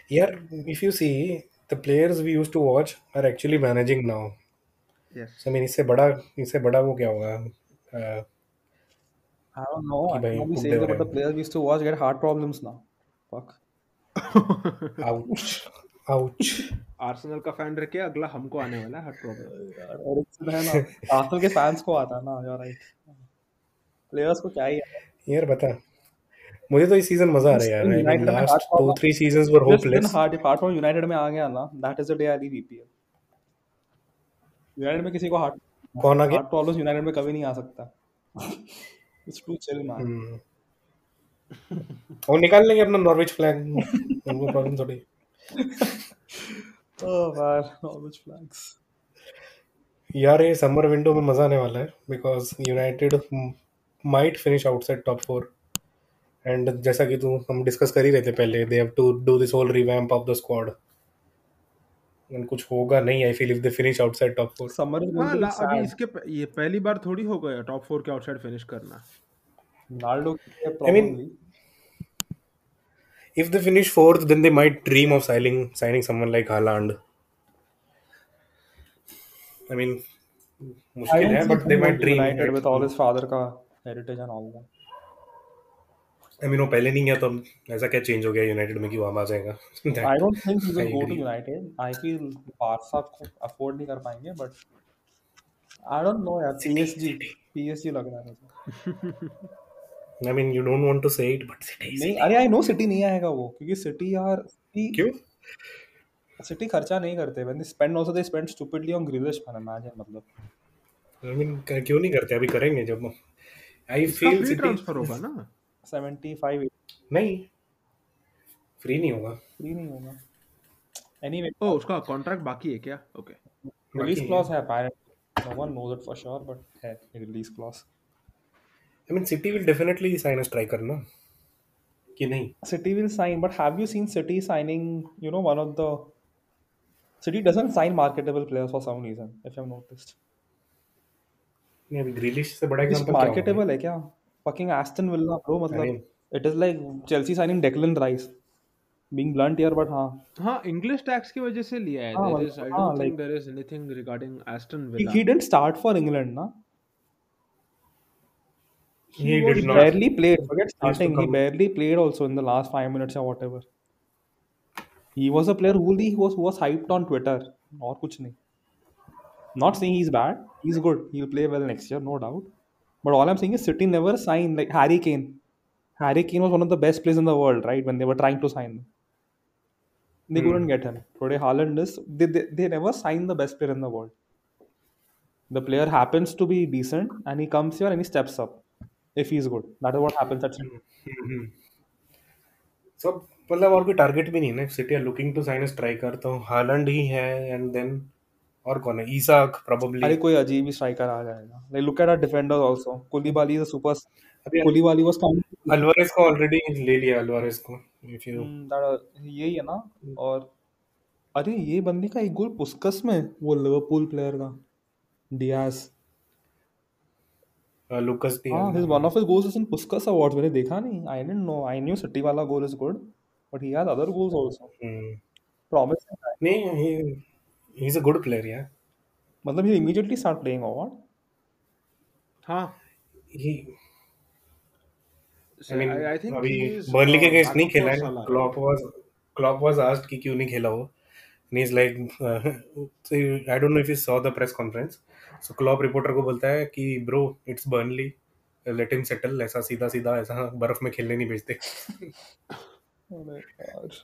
Speaker 1: here, if you see, the players we used to watch are actually managing now. Yes. So, I mean, इससे बड़ा इससे बड़ा वो क्या होगा uh, I don't know. कि I भाई can only say कुंबले हो that रहे but the हैं players we used to watch get heart problems now. Fuck. ouch ouch Arsenal का फैन रह के अगला हमको आने वाला है हार्ट प्रॉब्लम एरिक्सन है ना आर्सेनल के फैंस को आता है ना यू राइट प्लेयर्स को क्या ही है यार बता मुझे तो इस सीजन मजा आ रहा है यार I mean last two three seasons were hopeless hard apart from United में आ गया ना that is a day I leave EPL United में किसी को हार्ट कौन आ गया हार्ट प्रॉब्लम्स यूनाइटेड में कभी नहीं आ सकता इट्स टू चिल मैन वो निकाल लेंगे अपना नॉर्वेज फ्लैग उनको प्रॉब्लम थोड़ी ओह यार नॉर्वेज फ्लैग्स यार ये समर विंडो में मजा आने वाला है because United might finish outside top 4 and जैसा कि तू हम डिस्कस कर ही रहे थे पहले they have to do this whole revamp of the squad and कुछ होगा नहीं I feel if they finish outside top 4 summer हां अभी इसके ये पहली बार थोड़ी हो गया टॉप 4 के आउटसाइड फिनिश करना Ronaldo I mean if they finish fourth, then they might dream of signing signing someone like Haaland. I mean, मुश्किल है, but they might dream. United with all his father का heritage and all that. I mean वो पहले नहीं गया तो ऐसा क्या चेंज हो गया यूनाइटेड में कि वो आ जाएगा I don't think he will go to United I feel Barca को अफोर्ड नहीं कर पाएंगे बट आई डोंट नो यार पीएसजी पीएसजी लग रहा है मुझे I mean you don't want to say it but City नहीं अरे आई नो सिटी नहीं आएगा वो क्योंकि सिटी यार क्यों सिटी खर्चा नहीं करते when they spend also they spend stupidly on Grealish for imagine मतलब आई मीन क्यों नहीं करते अभी करेंगे जब आई फील सिटी ट्रांसफर होगा ना सेवेंटी नहीं फ्री नहीं होगा फ्री नहीं होगा एनीवे ओ उसका कॉन्ट्रैक्ट बाकी है क्या ओके रिलीज क्लॉज है apparently no one knows it for sure but है release clause I mean City will definitely sign a striker ना कि नहीं City will sign but have you seen City signing you know one of the City doesn't sign marketable players for some reason if I have noticed नहीं अभी Grealish से बड़ा example marketable है क्या fucking Aston Villa, bro. मतलब it is like Chelsea signing Declan Rice. Being blunt here, but हाँ. हाँ English tax की वजह से लिया है there is I don't think there is anything regarding Aston Villa he didn't start for England, ना He, he did not. barely played. Forget starting. He barely played also in the last five minutes or whatever. He was a player who he was who was hyped on Twitter. और कुछ नहीं. Not saying he's bad. He's good. He'll play well next year, no doubt. But all I'm saying is City never signed like Harry Kane. Harry Kane was one of the best players in the world, right? When they were trying to sign him. They hmm. couldn't get him. Today Haaland is they, they, they never signed the best player in the world. The player happens to be decent and he comes here and he steps up if he's good. That is what happens at City. Hmm, hmm, hmm. So मतलब और कोई target भी नहीं ना City are looking to sign striker तो Haaland ही है and then और कौन है इसाक प्रोबेबली अरे कोई अजीब ही स्ट्राइकर आ जाएगा like look at our defender also Koulibaly is a super Koulibaly was come Alvarez को ऑलरेडी ले लिया अल्वारेस को इफ यू दैट यही है ना और अरे ये बंदे का एक गोल पुस्कस में वो लिवरपूल प्लेयर का Diaz Lucas Diaz his one of his goals is in Puskas award मैंने देखा नहीं I didn't know I knew City वाला goal is good but he has other goals also promising नहीं he is a good player यार मतलब he immediately start playing और what हां he I mean, I, I think अभी Burnley के against uh, नहीं खेला है Klopp was Klopp was asked कि क्यों नहीं खेला वो and he's like uh, so <laughs> I don't know if you saw the press conference so Klopp reporter को बोलता है कि bro it's Burnley let him settle ऐसा सीधा सीधा ऐसा बर्फ में खेलने नहीं भेजते <laughs>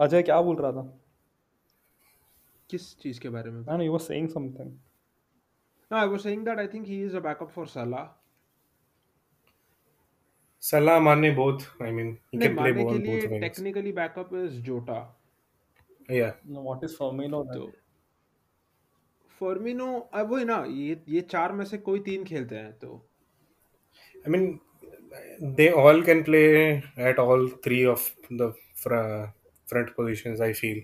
Speaker 1: अच्छा क्या बोल रहा था किस चीज के बारे में no he was saying something no I was saying that I think he is a backup for Salah Salah Mane both I mean he can play ball both technically backup is Jota या no what is Firmino though Firmino अब वही ना ये ये चार में से कोई तीन खेलते हैं तो I mean they all can play at all three of the front positions I feel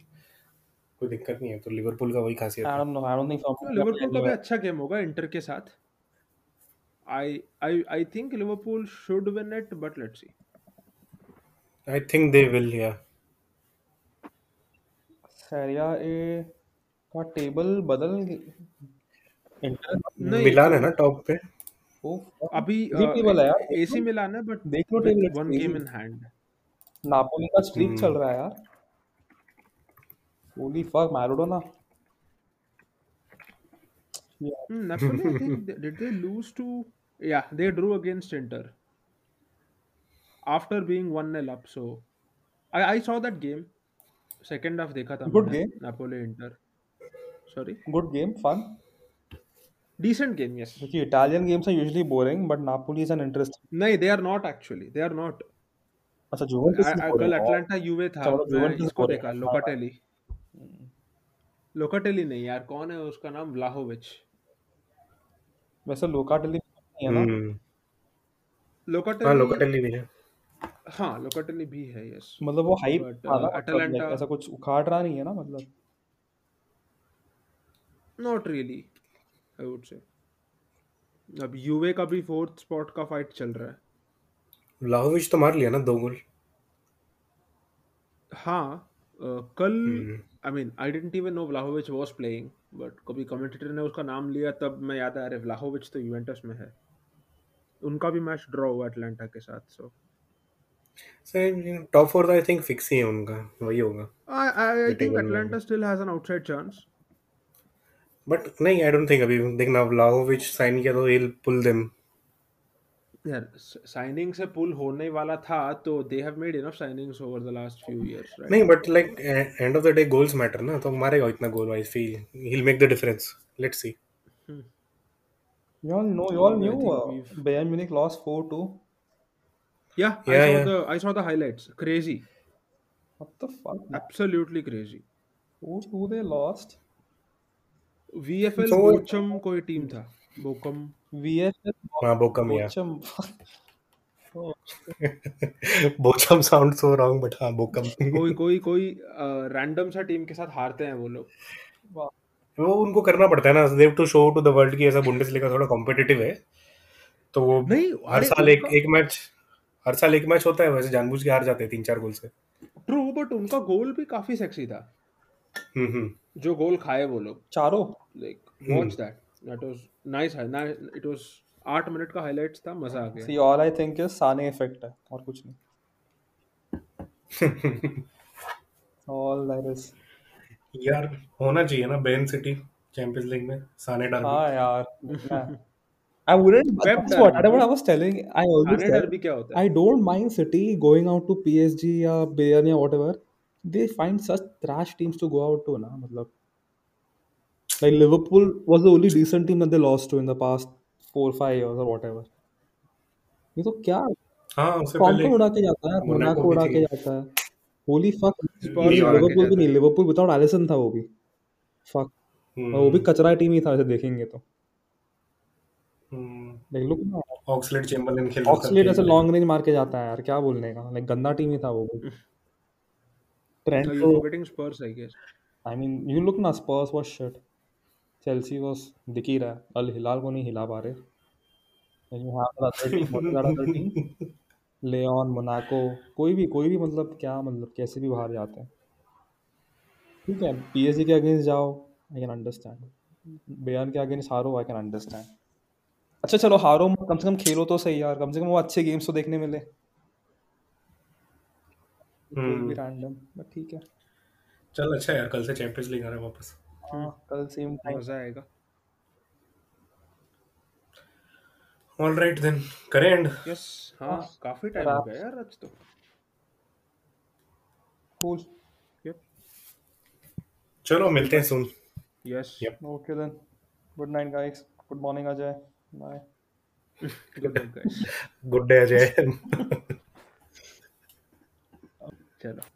Speaker 1: कोई दिक्कत नहीं है तो लिवरपूल का वही खासियत I don't know I don't think Liverpool का भी अच्छा गेम होगा इंटर के साथ I I I think Liverpool should win it but let's see I think they will या सैरिया ए का टेबल बदल इंटर मिलान है ना टॉप पे अभी टेबल है यार एसी मिलान है बट देख लो table one game in hand Napoli का स्ट्रीक चल रहा है यार Holy fuck, Maradona. Yeah. Mm, Napoli, I think, th- did they lose to. Yeah, they drew against Inter after being 1 0 up. So I, I saw that game. Second half देखा था Good मैंने game. Napoli Inter sorry Good game. Fun. Decent game yes क्योंकि Italian games are usually boring, but Napoli is an interesting. नहीं they are not actually they are not अच्छा Juventus is कल boring Atalanta Juve था अच्छा मतलब मैं Juventus इसको boring देखा है हाँ भाई लोकाटेली लोकाटेली नहीं यार कौन है उसका नाम व्लाहोविच वैसे लोकाटेली नहीं है ना लोकाटेली हां लोकाटेली भी है हां लोकाटेली भी है यस मतलब वो हाइप अटलांटा uh, मतलब ऐसा कुछ उखाड़ रहा नहीं है ना मतलब not really I would say अब यूवे का भी फोर्थ स्पॉट का फाइट चल रहा है व्लाहोविच तो मार लिया ना दो गोल हाँ Uh, कल I mean I didn't even know Vlahovic was playing but कभी कमेंटेटर ने उसका नाम लिया तब मैं याद आया अरे व्लाहोविच तो यूवेंटस में है उनका भी मैच ड्रॉ हुआ अटलांटा के साथ so top four I think fix ही है उनका वही होगा I think Atalanta still has an outside chance but नहीं आई डोंट थिंक अभी देखना व्लाहोविच साइन किया तो he will pull them signing से पुल होने वाला था तो they have made enough signings over the last few years right नहीं but like end of the day goals matter ना तो मारेगा इतना goal I feel he will make the difference let's see you all know you all knew uh, Bayern Munich lost 4-2 yeah, yeah, I saw yeah. the I saw the highlights crazy what the fuck absolutely crazy 4-2 they lost VFL so, Bochum कोई team था Bochum VFL. हाँ Bochum yeah. Bochum. Bochum sound so wrong but हाँ Bochum कोई कोई कोई random सा team के साथ हारते हैं वो लोग वो उनको करना पड़ता है ना they've to show to the world की ऐसा बुंडेसलीगा थोड़ा कॉम्पिटिटिव है तो वो नहीं हर साल एक एक मैच हर साल एक मैच होता है वैसे जानबूझ के हार जाते हैं तीन चार गोल से ट्रू बट उनका गोल भी काफी सेक्सी था हम्म हम्म जो गोल खाए वो लोग चारों like watch that that was nice है ना इट वाज आठ मिनट का हाईलाइट्स था मजा आ गया see all I think is Sane effect है और कुछ नहीं ऑल दैट इज यार होना चाहिए ना बेन सिटी चैंपियंस लीग में साने डर्बी हां यार I wouldn't. That's derby. what, what I was telling. I always said, I don't mind City going out to PSG or Bayern or whatever. They find such trash teams to go out to, na. मतलब Like Liverpool was the only decent team that they lost to in the past four five years or whatever. ये तो क्या हाँ उससे कौन पहले उड़ा के जाता है मोना को उड़ा के जाता है होली फक लिवरपूल भी नहीं लिवरपूल विदाउट एलिसन था वो भी फक और वो भी हम्म। कचरा टीम ही था ऐसे देखेंगे तो लाइक लुक ना ऑक्सलेट चेम्बरलिन खेल ऑक्सलेट ऐसे लॉन्ग रेंज मार के जाता है यार क्या बोलने का लाइक गंदा टीम ही था वो भी Trent I mean you look ना स्पर्स वाज शिट चेल्सी को दिख ही रहा है अल हिलाल को नहीं हिला पा रहे लेन मोनाको कोई भी कोई भी मतलब क्या मतलब कैसे भी बाहर जाते हैं ठीक है पी पीएसजी के अगेंस्ट जाओ आई कैन अंडरस्टैंड बेन के अगेंस्ट हारो आई कैन अंडरस्टैंड अच्छा चलो हारो कम से कम खेलो तो सही यार कम से कम वो अच्छे गेम्स तो देखने मिले hmm. रैंडम बट ठीक है चल अच्छा यार कल से चैंपियंस लीग आ रहा है वापस हाँ, कल सेम टाइम तो मजा आएगा ऑल राइट देन करें एंड यस हाँ, हाँ काफी टाइम हो गया यार आज तो कूल यप चलो मिलते हैं सुन yes yup okay then good night guys good morning आ जाए bye good night guys good day आ जाए चलो